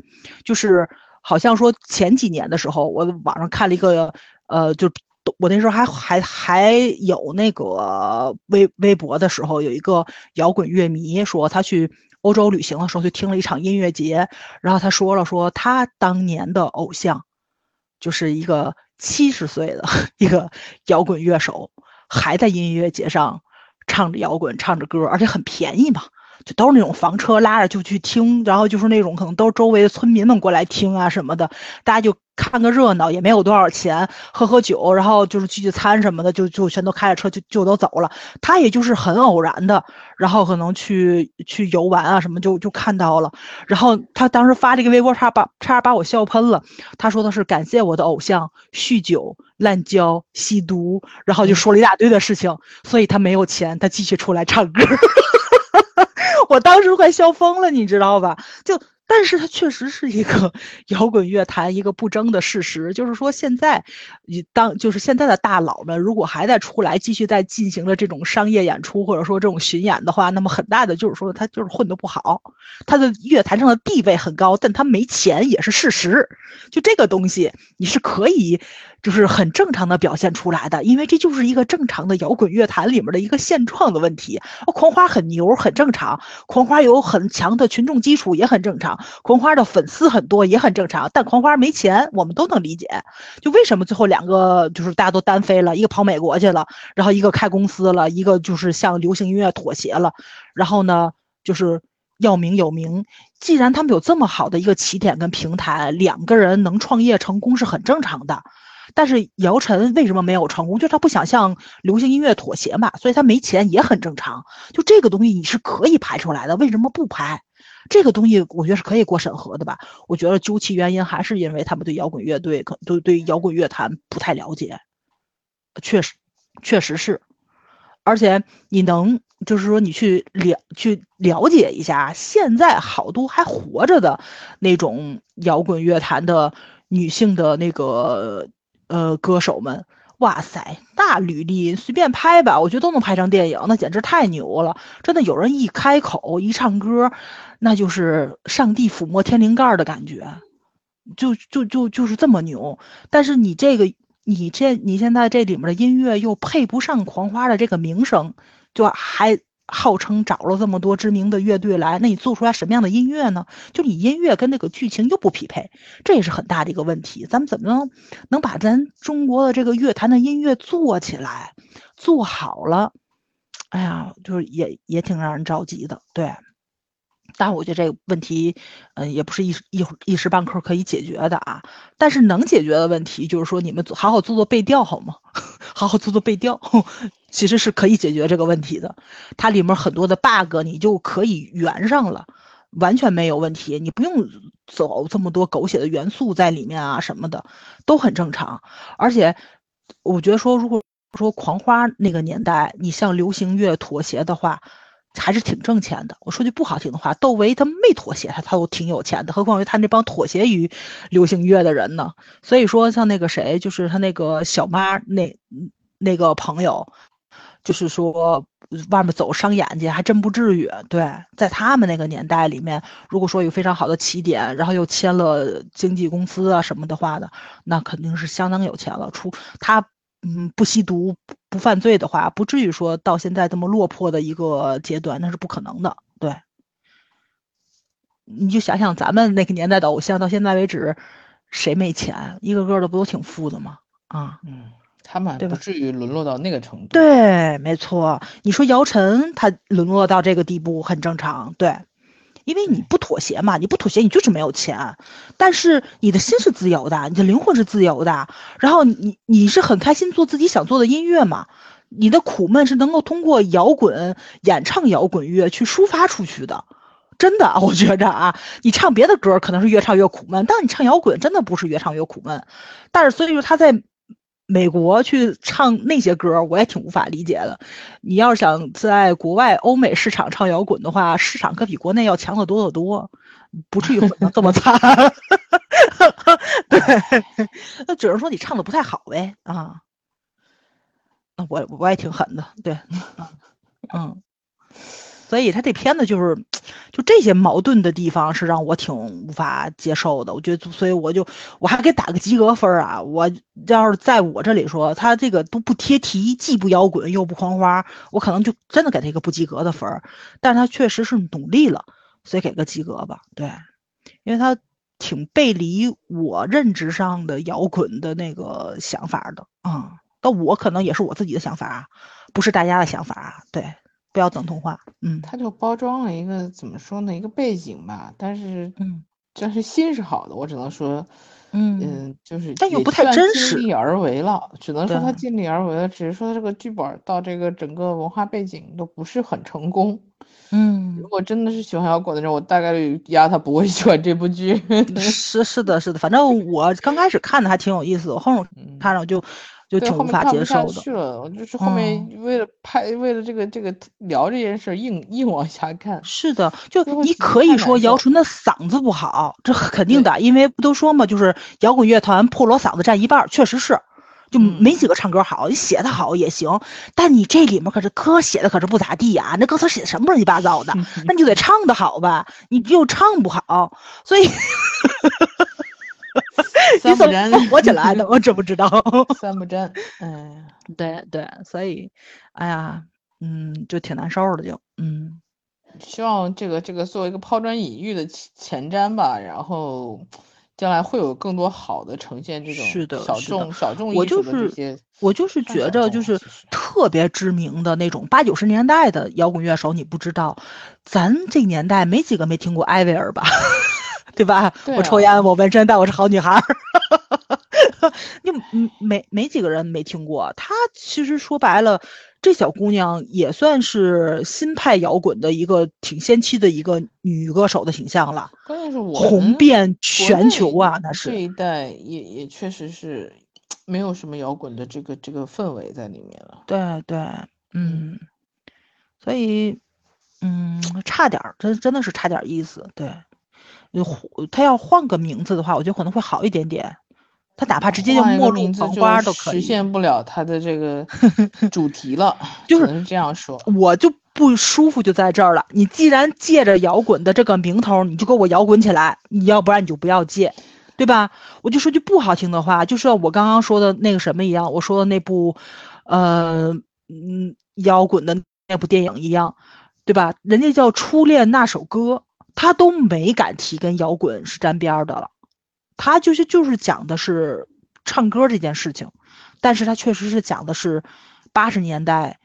就是好像说前几年的时候，我网上看了一个，呃，就。我那时候还还还有那个微微博的时候，有一个摇滚乐迷说他去欧洲旅行的时候就听了一场音乐节，然后他说了说他当年的偶像就是一个七十岁的 [LAUGHS] 一个摇滚乐手，还在音乐节上唱着摇滚，唱着歌，而且很便宜嘛。就都是那种房车拉着就去听，然后就是那种可能都是周围的村民们过来听啊什么的，大家就看个热闹，也没有多少钱，喝喝酒，然后就是聚聚餐什么的，就就全都开着车就就都走了。他也就是很偶然的，然后可能去去游玩啊什么，就就看到了。然后他当时发这个微博，差把差点把我笑喷了。他说的是感谢我的偶像酗酒、滥交、吸毒，然后就说了一大堆的事情，所以他没有钱，他继续出来唱歌。[LAUGHS] [LAUGHS] 我当时快笑疯了，你知道吧？就。但是它确实是一个 [LAUGHS] 摇滚乐坛一个不争的事实，就是说现在，你当就是现在的大佬们，如果还在出来继续在进行了这种商业演出或者说这种巡演的话，那么很大的就是说他就是混得不好，他的乐坛上的地位很高，但他没钱也是事实。就这个东西，你是可以就是很正常的表现出来的，因为这就是一个正常的摇滚乐坛里面的一个现状的问题。狂花很牛，很正常；狂花有很强的群众基础，也很正常。狂花的粉丝很多也很正常，但狂花没钱，我们都能理解。就为什么最后两个就是大家都单飞了，一个跑美国去了，然后一个开公司了，一个就是向流行音乐妥协了。然后呢，就是要名有名。既然他们有这么好的一个起点跟平台，两个人能创业成功是很正常的。但是姚晨为什么没有成功？就是他不想向流行音乐妥协嘛，所以他没钱也很正常。就这个东西你是可以排出来的，为什么不排？这个东西我觉得是可以过审核的吧？我觉得究其原因，还是因为他们对摇滚乐队可对对摇滚乐坛不太了解，确实确实是。而且你能就是说你去了去了解一下，现在好多还活着的那种摇滚乐坛的女性的那个呃歌手们。哇塞，大履历随便拍吧，我觉得都能拍成电影，那简直太牛了！真的，有人一开口一唱歌，那就是上帝抚摸天灵盖的感觉，就就就就是这么牛。但是你这个，你这你现在这里面的音乐又配不上狂花的这个名声，就还。号称找了这么多知名的乐队来，那你做出来什么样的音乐呢？就你音乐跟那个剧情又不匹配，这也是很大的一个问题。咱们怎么能能把咱中国的这个乐坛的音乐做起来，做好了？哎呀，就是也也挺让人着急的。对，但我觉得这个问题，嗯，也不是一时一一时半刻可以解决的啊。但是能解决的问题，就是说你们好好做做背调好吗？[LAUGHS] 好好做做背调。[LAUGHS] 其实是可以解决这个问题的，它里面很多的 bug 你就可以圆上了，完全没有问题，你不用走这么多狗血的元素在里面啊什么的，都很正常。而且我觉得说，如果说狂花那个年代，你向流行乐妥协的话，还是挺挣钱的。我说句不好听的话，窦唯他没妥协，他他都挺有钱的，何况于他那帮妥协于流行乐的人呢？所以说，像那个谁，就是他那个小妈那那个朋友。就是说，外面走伤眼睛还真不至于。对，在他们那个年代里面，如果说有非常好的起点，然后又签了经纪公司啊什么的话的，那肯定是相当有钱了。出他，嗯，不吸毒、不犯罪的话，不至于说到现在这么落魄的一个阶段，那是不可能的。对，你就想想咱们那个年代的偶像，到现在为止，谁没钱？一个个的不都挺富的吗？啊，嗯。他们不至于沦落到那个程度。对，没错。你说姚晨，她沦落到这个地步很正常。对，因为你不妥协嘛，你不妥协，你就是没有钱。但是你的心是自由的，你的灵魂是自由的。然后你你是很开心做自己想做的音乐嘛？你的苦闷是能够通过摇滚演唱摇滚乐去抒发出去的。真的，[LAUGHS] 我觉着啊，你唱别的歌可能是越唱越苦闷，但你唱摇滚真的不是越唱越苦闷。但是所以说他在。美国去唱那些歌，我也挺无法理解的。你要是想在国外欧美市场唱摇滚的话，市场可比国内要强得多得多，不至于混得这么惨。[LAUGHS] 对，那只能说你唱的不太好呗啊。那我我也挺狠的，对，[LAUGHS] 嗯。所以他这片子就是，就这些矛盾的地方是让我挺无法接受的。我觉得，所以我就我还给打个及格分啊。我要是在我这里说，他这个都不贴题，既不摇滚又不狂花，我可能就真的给他一个不及格的分。但是他确实是努力了，所以给个及格吧。对，因为他挺背离我认知上的摇滚的那个想法的啊。那我可能也是我自己的想法，不是大家的想法啊。对。不要等同化，嗯，他就包装了一个怎么说呢，一个背景吧，但是，嗯，[LAUGHS] 但是心是好的，我只能说，嗯。嗯，就是但又不太真实，尽力而为了，只能说他尽力而为了，只是说这个剧本到这个整个文化背景都不是很成功，嗯，如果真的是喜欢摇滚的人，我大概率压他不会喜欢这部剧，是是的是的，反正我刚开始看的还挺有意思的，后面看着就。就挺无法接受的。去了，就是后面为了拍，为了这个这个聊这件事，硬硬往下看。是的，就你可以说姚纯的嗓子不好，这肯定的，因为不都说嘛，就是摇滚乐团破锣嗓子占一半，确实是，就没几个唱歌好。你写的好也行，但你这里面可是歌写的可是不咋地呀，那歌词写的什么乱七八糟的，那你就得唱的好吧，你又唱不好，所以。[LAUGHS] 三不沾火起来的，我知不知道？[LAUGHS] 三不沾，哎，对对，所以，哎呀，嗯，就挺难受的，就嗯，希望这个这个作为一个抛砖引玉的前瞻吧，然后将来会有更多好的呈现这种是的小众小众艺术的这些。我就是觉着，就是特别知名的那种八九十年代的摇滚乐手，你不知道，咱这年代没几个没听过艾薇儿吧？[LAUGHS] 对吧？我抽烟，我纹身，但我是好女孩。[LAUGHS] 你没没几个人没听过她。其实说白了，这小姑娘也算是新派摇滚的一个挺先期的一个女歌手的形象了。关键是我红遍全球啊！那是这一代也也确实是没有什么摇滚的这个这个氛围在里面了。对对，嗯，所以嗯，差点儿，真真的是差点意思。对。他要换个名字的话，我觉得可能会好一点点。他哪怕直接就没入黄花都可以。实现不了他的这个 [LAUGHS] 主题了，就是这样说。我就不舒服就在这儿了。你既然借着摇滚的这个名头，你就给我摇滚起来。你要不然你就不要借，对吧？我就说句不好听的话，就是我刚刚说的那个什么一样，我说的那部，呃，嗯，摇滚的那部电影一样，对吧？人家叫《初恋那首歌》。他都没敢提跟摇滚是沾边的了，他就是就是讲的是唱歌这件事情，但是他确实是讲的是八十年代，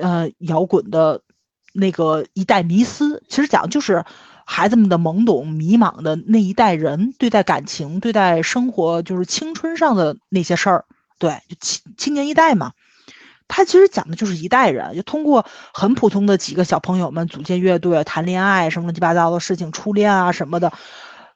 呃，摇滚的那个一代迷思，其实讲的就是孩子们的懵懂迷茫的那一代人对待感情、对待生活，就是青春上的那些事儿，对，青青年一代嘛。他其实讲的就是一代人，就通过很普通的几个小朋友们组建乐队、谈恋爱什么乱七八糟的事情，初恋啊什么的，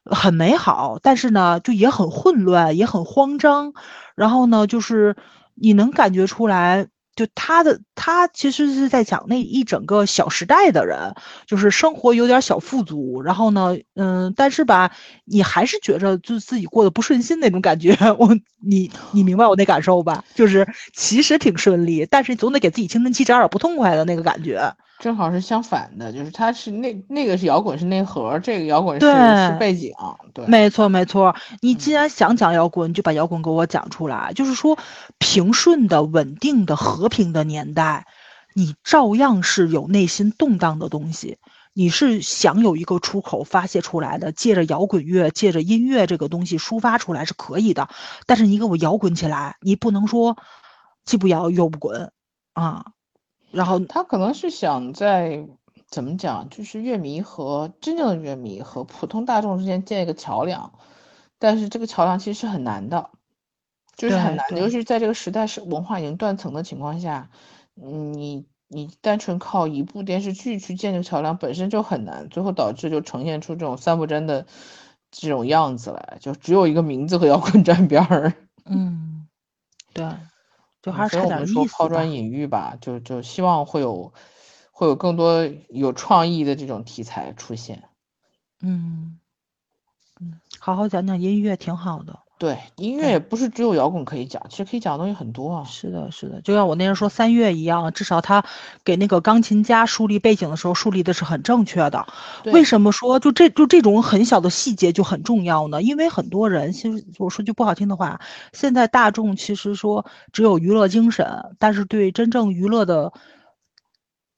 很美好。但是呢，就也很混乱，也很慌张。然后呢，就是你能感觉出来。就他的他其实是在讲那一整个小时代的人，就是生活有点小富足，然后呢，嗯，但是吧，你还是觉着就自己过得不顺心那种感觉。[LAUGHS] 我你你明白我那感受吧？就是其实挺顺利，但是总得给自己青春期找点不痛快的那个感觉。正好是相反的，就是它是那那个是摇滚是内核，这个摇滚是是背景，对，没错没错。你既然想讲摇滚，就把摇滚给我讲出来。就是说，平顺的、稳定的、和平的年代，你照样是有内心动荡的东西，你是想有一个出口发泄出来的，借着摇滚乐、借着音乐这个东西抒发出来是可以的。但是你给我摇滚起来，你不能说既不摇又不滚啊。然后他可能是想在怎么讲，就是乐迷和真正的乐迷和普通大众之间建一个桥梁，但是这个桥梁其实是很难的，就是很难，尤其是在这个时代是文化已经断层的情况下，你你单纯靠一部电视剧去建这个桥梁本身就很难，最后导致就呈现出这种三不沾的这种样子来，就只有一个名字和摇滚沾边儿。[LAUGHS] 嗯，对，就还是我们说差点意思吧抛砖引玉吧，就就希望会有会有更多有创意的这种题材出现。嗯嗯，好好讲讲音乐挺好的。对，音乐也不是只有摇滚可以讲，其实可以讲的东西很多啊。是的，是的，就像我那天说三月一样，至少他给那个钢琴家树立背景的时候，树立的是很正确的。为什么说就这就这种很小的细节就很重要呢？因为很多人其实我说句不好听的话，现在大众其实说只有娱乐精神，但是对真正娱乐的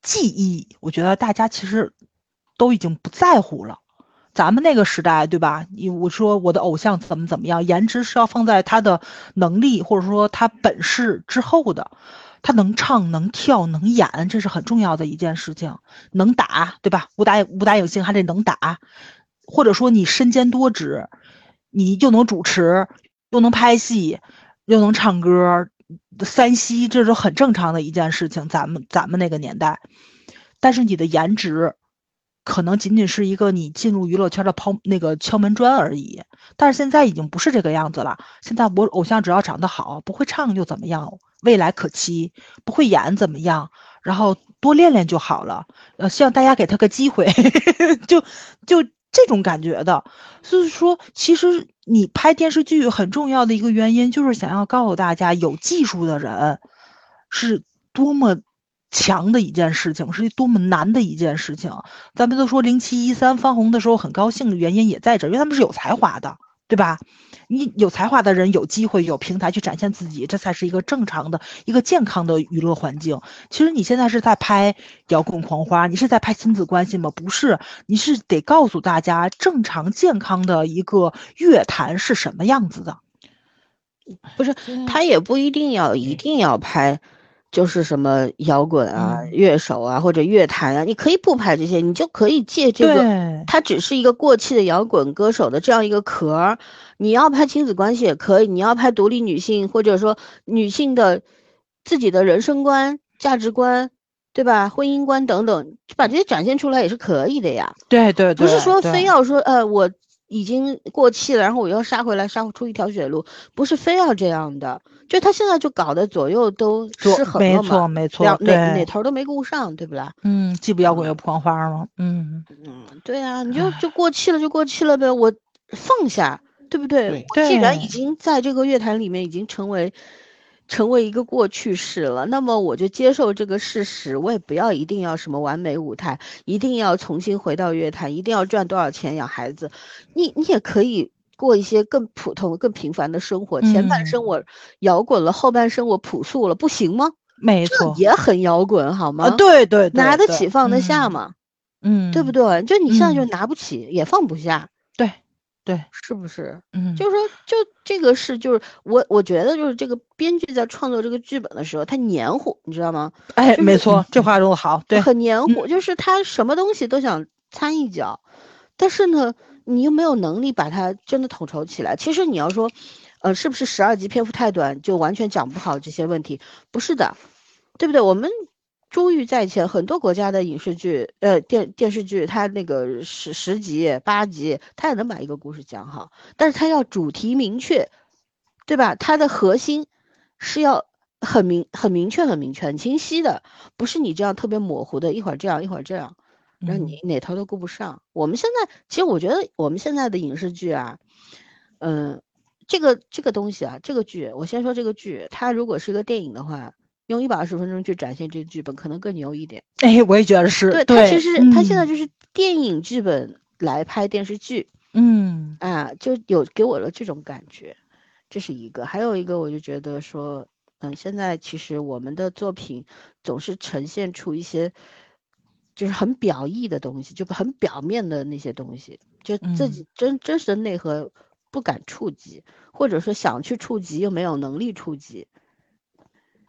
记忆，我觉得大家其实都已经不在乎了。咱们那个时代，对吧？你我说我的偶像怎么怎么样，颜值是要放在他的能力或者说他本事之后的。他能唱能跳能演，这是很重要的一件事情。能打，对吧？武打武打影星还得能打，或者说你身兼多职，你又能主持，又能拍戏，又能唱歌，三栖这是很正常的一件事情。咱们咱们那个年代，但是你的颜值。可能仅仅是一个你进入娱乐圈的抛那个敲门砖而已，但是现在已经不是这个样子了。现在我偶像只要长得好，不会唱又怎么样？未来可期，不会演怎么样？然后多练练就好了。呃，希望大家给他个机会，[LAUGHS] 就就这种感觉的。所以说，其实你拍电视剧很重要的一个原因，就是想要告诉大家，有技术的人是多么。强的一件事情是多么难的一件事情，咱们都说零七一三翻红的时候很高兴的原因也在这儿，因为他们是有才华的，对吧？你有才华的人有机会有平台去展现自己，这才是一个正常的一个健康的娱乐环境。其实你现在是在拍摇滚狂花，你是在拍亲子关系吗？不是，你是得告诉大家正常健康的一个乐坛是什么样子的。不是，他也不一定要一定要拍。就是什么摇滚啊、乐手啊或者乐坛啊，你可以不拍这些，你就可以借这个，它只是一个过气的摇滚歌手的这样一个壳儿。你要拍亲子关系也可以，你要拍独立女性或者说女性的自己的人生观、价值观，对吧？婚姻观等等，把这些展现出来也是可以的呀。对对，不是说非要说呃我已经过气了，然后我又杀回来，杀出一条血路，不是非要这样的。就他现在就搞得左右都失衡了嘛，没错没错，哪哪头都没顾上，对不啦？嗯，既不摇滚又不狂花嘛，嗯嗯，对啊，你就就过气了就过气了呗，我放下，对不对？对，既然已经在这个乐坛里面已经成为成为一个过去式了，那么我就接受这个事实，我也不要一定要什么完美舞台，一定要重新回到乐坛，一定要赚多少钱养孩子，你你也可以。过一些更普通、更平凡的生活。前半生我摇滚了，后半生我朴素了，不行吗？没错，也很摇滚，好吗？对对，拿得起放得下嘛，嗯，对不对？就你现在就拿不起，也放不下，对对，是不是？嗯，就是说，就这个是，就是我我觉得，就是这个编剧在创作这个剧本的时候，他黏糊，你知道吗？哎，没错，这话说的好，对，很黏糊，就是他什么东西都想掺一脚，但是呢。你又没有能力把它真的统筹起来。其实你要说，呃，是不是十二集篇幅太短就完全讲不好这些问题？不是的，对不对？我们珠玉在前，很多国家的影视剧，呃，电电视剧，它那个十十集、八集，它也能把一个故事讲好。但是它要主题明确，对吧？它的核心是要很明、很明确、很明确、很清晰的，不是你这样特别模糊的，一会儿这样，一会儿这样。让你哪头都顾不上。我们现在其实我觉得我们现在的影视剧啊，嗯，这个这个东西啊，这个剧，我先说这个剧，它如果是一个电影的话，用一百二十分钟去展现这个剧本，可能更牛一点。哎，我也觉得是。对，他其实他现在就是电影剧本来拍电视剧，嗯，啊，就有给我了这种感觉，这是一个。还有一个，我就觉得说，嗯，现在其实我们的作品总是呈现出一些。就是很表意的东西，就很表面的那些东西，就自己真真实的内核不敢触及，或者说想去触及又没有能力触及，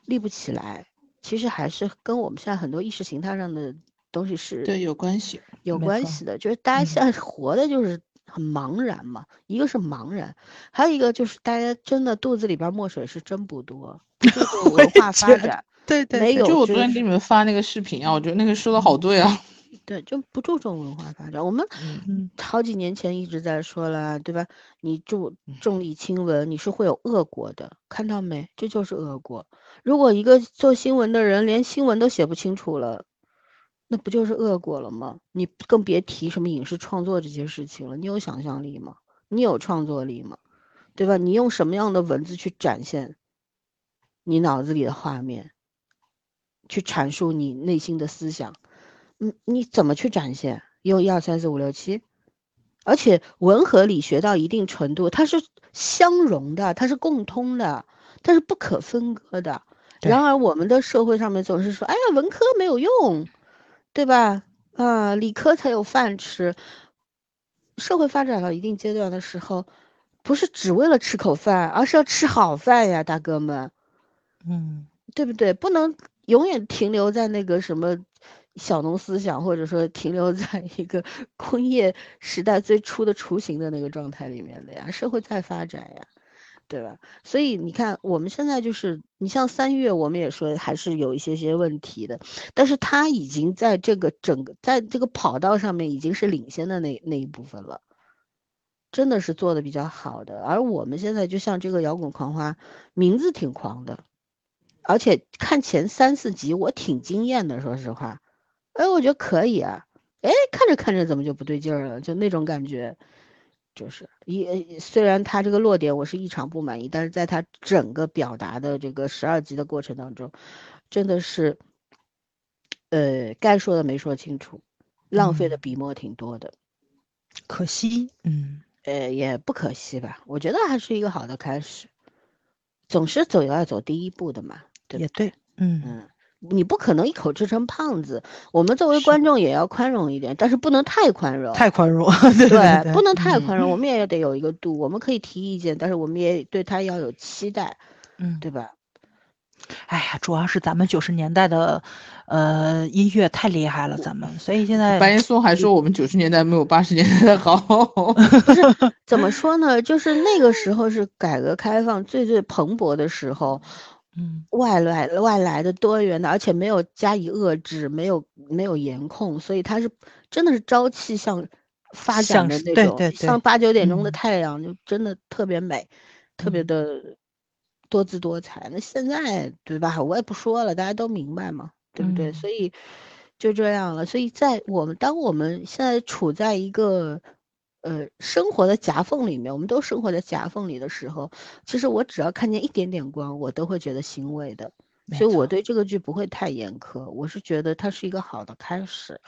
立不起来。其实还是跟我们现在很多意识形态上的东西是对有关系，有关系的。就是大家现在活的就是很茫然嘛，一个是茫然，还有一个就是大家真的肚子里边墨水是真不多，[LAUGHS] 文化发展。对对，没有。就我昨天给你们发那个视频啊，我觉得那个说的好对啊。对，就不注重文化发展。我们嗯好几年前一直在说了，对吧？你重嗯重理轻文，你是会有恶果的，看到没？这就是恶果。如果一个做新闻的人连新闻都写不清楚了，那不就是恶果了吗？你更别提什么影视创作这些事情了。你有想象力吗？你有创作力吗？对吧？你用什么样的文字去展现你脑子里的画面，去阐述你内心的思想？嗯，你怎么去展现？用一二三四五六七，而且文和理学到一定程度，它是相融的，它是共通的，它是不可分割的。然而，我们的社会上面总是说，哎呀，文科没有用，对吧？啊，理科才有饭吃。社会发展到一定阶段的时候，不是只为了吃口饭，而是要吃好饭呀，大哥们。嗯对不对？不能永远停留在那个什么小农思想，或者说停留在一个 [LAUGHS] 工业时代最初的雏形的那个状态里面的呀。社会在发展呀，对吧？所以你看，我们现在就是，你像三月，我们也说还是有一些些问题的，但是他已经在这个整个在这个跑道上面已经是领先的那那一部分了。真的是做的比较好的，而我们现在就像这个摇滚狂花，名字挺狂的，而且看前三四集我挺惊艳的，说实话，哎，我觉得可以啊，哎，看着看着怎么就不对劲儿了，就那种感觉，就是一虽然他这个落点我是异常不满意，但是在他整个表达的这个十二集的过程当中，真的是，呃，该说的没说清楚，浪费的嗯。笔墨挺多的，可惜，嗯。呃，也不可惜吧，我觉得还是一个好的开始，总是走要走第一步的嘛，对不也对，嗯。嗯，你不可能一口吃成胖子。我们作为观众也要宽容一点，但是不能太宽容。太宽容，对对，对，不能太宽容，嗯我们也得有一个度。我们可以提意见，但是我们也对他要有期待，嗯，对吧？哎呀，主要是咱们九十年代的，呃，音乐太厉害了，咱们，所以现在白岩松还说我们九十年代没有八十年代的好。[LAUGHS] 怎么说呢？就是那个时候是改革开放最最蓬勃的时候，嗯外来外来的多元的，而且没有加以遏制，没有没有严控，所以它是真的是朝气向发展向的那种，对对对像八九点钟的嗯太阳，就真的特别美，特别嗯的多姿多彩。那现在对吧？我也不说了，大家都明白嘛，对不对？嗯所以就这样了。所以在我们当我们现在处在一个呃生活的夹缝里面，我们都生活在夹缝里的时候，其实我只要看见一点点光，我都会觉得欣慰的。所以我对这个剧不会太严苛，我是觉得它是一个好的开始。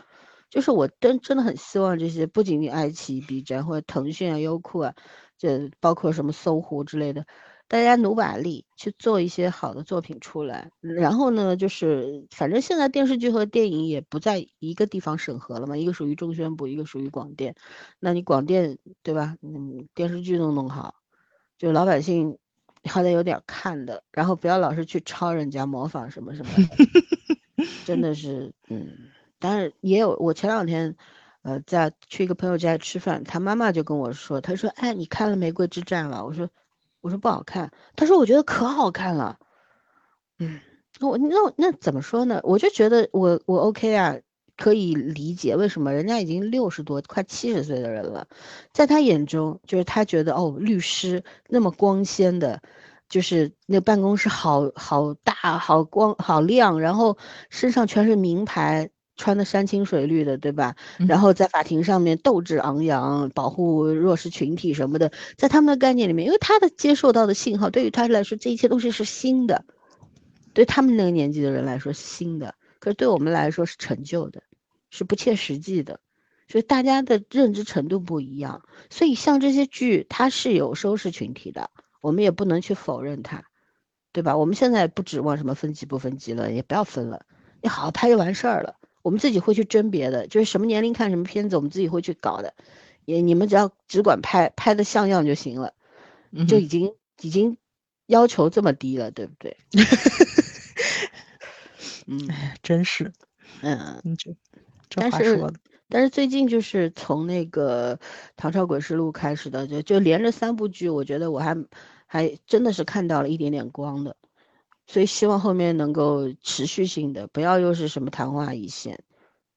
就是我真真的很希望这些，不仅仅爱奇艺、B 站或者腾讯啊、优酷啊，这包括什么搜狐之类的，大家努把力去做一些好的作品出来。然后呢，就是反正现在电视剧和电影也不在一个地方审核了嘛，一个属于中宣部，一个属于广电。那你广电对吧？嗯，电视剧都弄好，就老百姓 [LAUGHS] 好歹有点看的，然后不要老是去抄人家、模仿什么什么，真的是嗯。但是也有，我前两天，呃，在去一个朋友家吃饭，他妈妈就跟我说，他说：“哎，你看了《玫瑰之战》了？”我说：“我说不好看。”他说：“我觉得可好看了。”嗯，那我那我那怎么说呢？我就觉得我我 OK 啊，可以理解为什么人家已经六十多快七十岁的人了，在他眼中就是他觉得哦，律师那么光鲜的。就是那办公室好好大、好光、好亮，然后身上全是名牌，穿的山清水绿的，对吧？然嗯后在法庭上面斗志昂扬，保护弱势群体什么的，在他们的概念里面，因为他的接受到的信号，对于他来说，这一切东西是新的，对他们那个年纪的人来说是新的，可是对我们来说是陈旧的，是不切实际的。所以大家的认知程度不一样，所以像这些剧，它是有收视群体的。我们也不能去否认它，对吧？我们现在不指望什么分级不分级了，也不要分了，你好好拍就完事儿了。我们自己会去甄别的，就是什么年龄看什么片子，我们自己会去搞的。也你们只要只管拍拍的像样就行了，嗯就已经已经要求这么低了，对不对？[LAUGHS] 嗯哎，真是，嗯，这这但是话说的，但是最近就是从那个《唐朝诡事录》开始的，就就连着三部剧，我觉得我还还真的是看到了一点点光的，所以希望后面能够持续性的，不要又是什么昙花一现，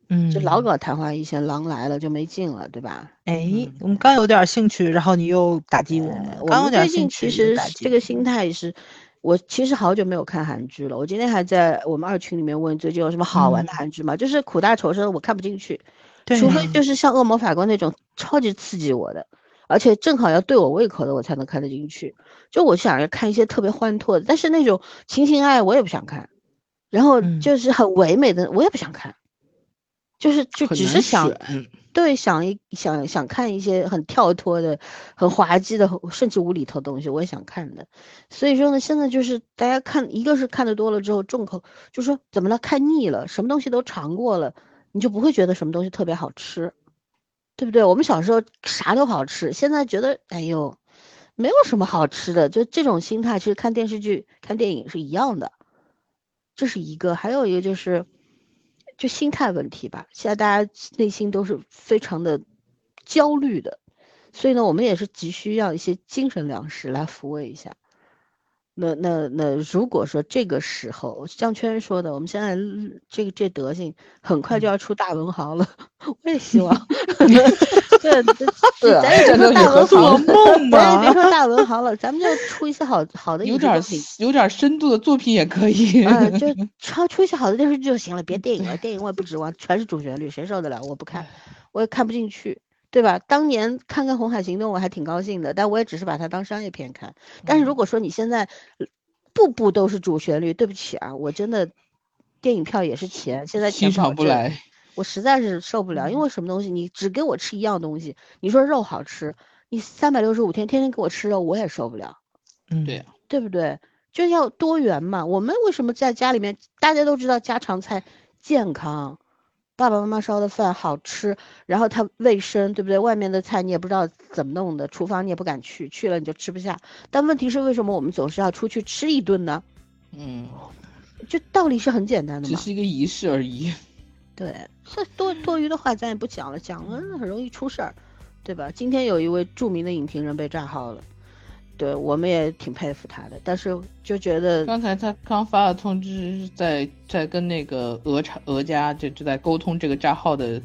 嗯，就老搞昙花一现，狼来了就没劲了，对吧？哎，我们刚有点兴趣，然后你又打击我们。我刚有们最近点兴趣，其实这个心态是，我其实好久没有看韩剧了。我今天还在我们二群里面问最近有什么好玩的嗯韩剧吗？就是苦大仇深，我看不进去，对除非就是像《恶魔法官》那种超级刺激我的，而且正好要对我胃口的，我才能看得进去。就我想要看一些特别欢脱的，但是那种情情爱爱我也不想看，然后嗯。就是很唯美的我也不想看，就是就只是想对，想一想想看一些很跳脱的、很滑稽的，甚至无厘头的东西，我也想看的。所以说呢，现在就是大家看，一个是看的多了之后重口，就说怎么了，看腻了，什么东西都尝过了，你就不会觉得什么东西特别好吃，对不对？我们小时候啥都好吃，现在觉得哎呦，没有什么好吃的，就这种心态，其实看电视剧、看电影是一样的。这是一个，还有一个就是，就心态问题吧。现在大家内心都是非常的焦虑的，所以呢，我们也是急需要一些精神粮食来抚慰一下。那那那，如果说这个时候，像圈说的，我们现在这个这德行，很快就要出大文豪了，[LAUGHS] 我也希望。[LAUGHS] 对对，[LAUGHS] 咱也别说大文豪了，梦咱也别。说大文豪了，咱们就出一些好好的有点。有点深度的作品也可以。啊，就超出一些好的电视剧就行了，别电影了，电影我也不指望，全是主旋律，谁受得了？我不看，我也看不进去，对吧？当年看看《红海行动》，我还挺高兴的，但我也只是把它当商业片看。但是如果说你现在步步都是主旋律，对不起啊，我真的电影票也是钱，现在钱欣赏不来。我实在是受不了，因为什么东西你只给我吃一样东西，你说肉好吃，你三百六十五天天天给我吃肉，我也受不了。嗯，对，对不对？就要多元嘛。我们为什么在家里面，大家都知道家常菜健康，爸爸妈妈烧的饭好吃，然后它卫生，对不对？外面的菜你也不知道怎么弄的，厨房你也不敢去，去了你就吃不下。但问题是，为什么我们总是要出去吃一顿呢？嗯，就道理是很简单的只。是一个仪式而已。[LAUGHS] 对，这多多余的话咱也不讲了，讲了很容易出事儿，对吧？今天有一位著名的影评人被炸号了，对我们也挺佩服他的，但是就觉得刚才他刚发了通知，在在跟那个俄厂俄家就就在沟通这个账号的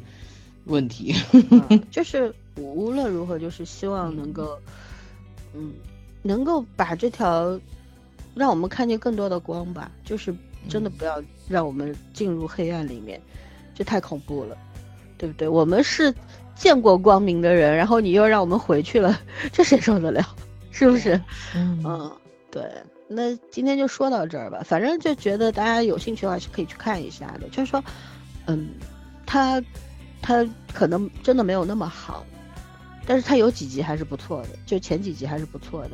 问题。嗯 [LAUGHS] 就是无论如何，就是希望能够，嗯，能够把这条让我们看见更多的光吧。就是真的不要让我们进入黑暗里面，这太恐怖了，对不对？我们是见过光明的人，然后你又让我们回去了，这谁受得了？是不是？嗯嗯，对。那今天就说到这儿吧，反正就觉得大家有兴趣的话是可以去看一下的。就是说，嗯，他他可能真的没有那么好，但是他有几集还是不错的，就前几集还是不错的。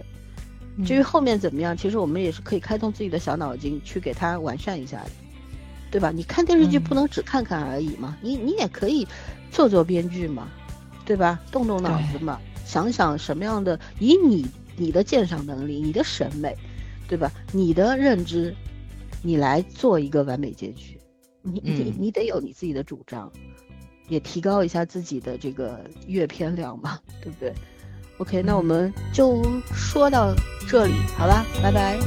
至于后面怎么样，其实我们也是可以开动自己的小脑筋去给它完善一下的，对吧？你看电视剧不能只看看而已嘛，你你也可以做做编剧嘛，对吧？动动脑子嘛，想想什么样的，以你你的鉴赏能力、你的审美，对吧？你的认知，你来做一个完美结局，你你嗯你得有你自己的主张，也提高一下自己的这个阅片量嘛，对不对？OK，那我们就说到这里，好吧，拜拜。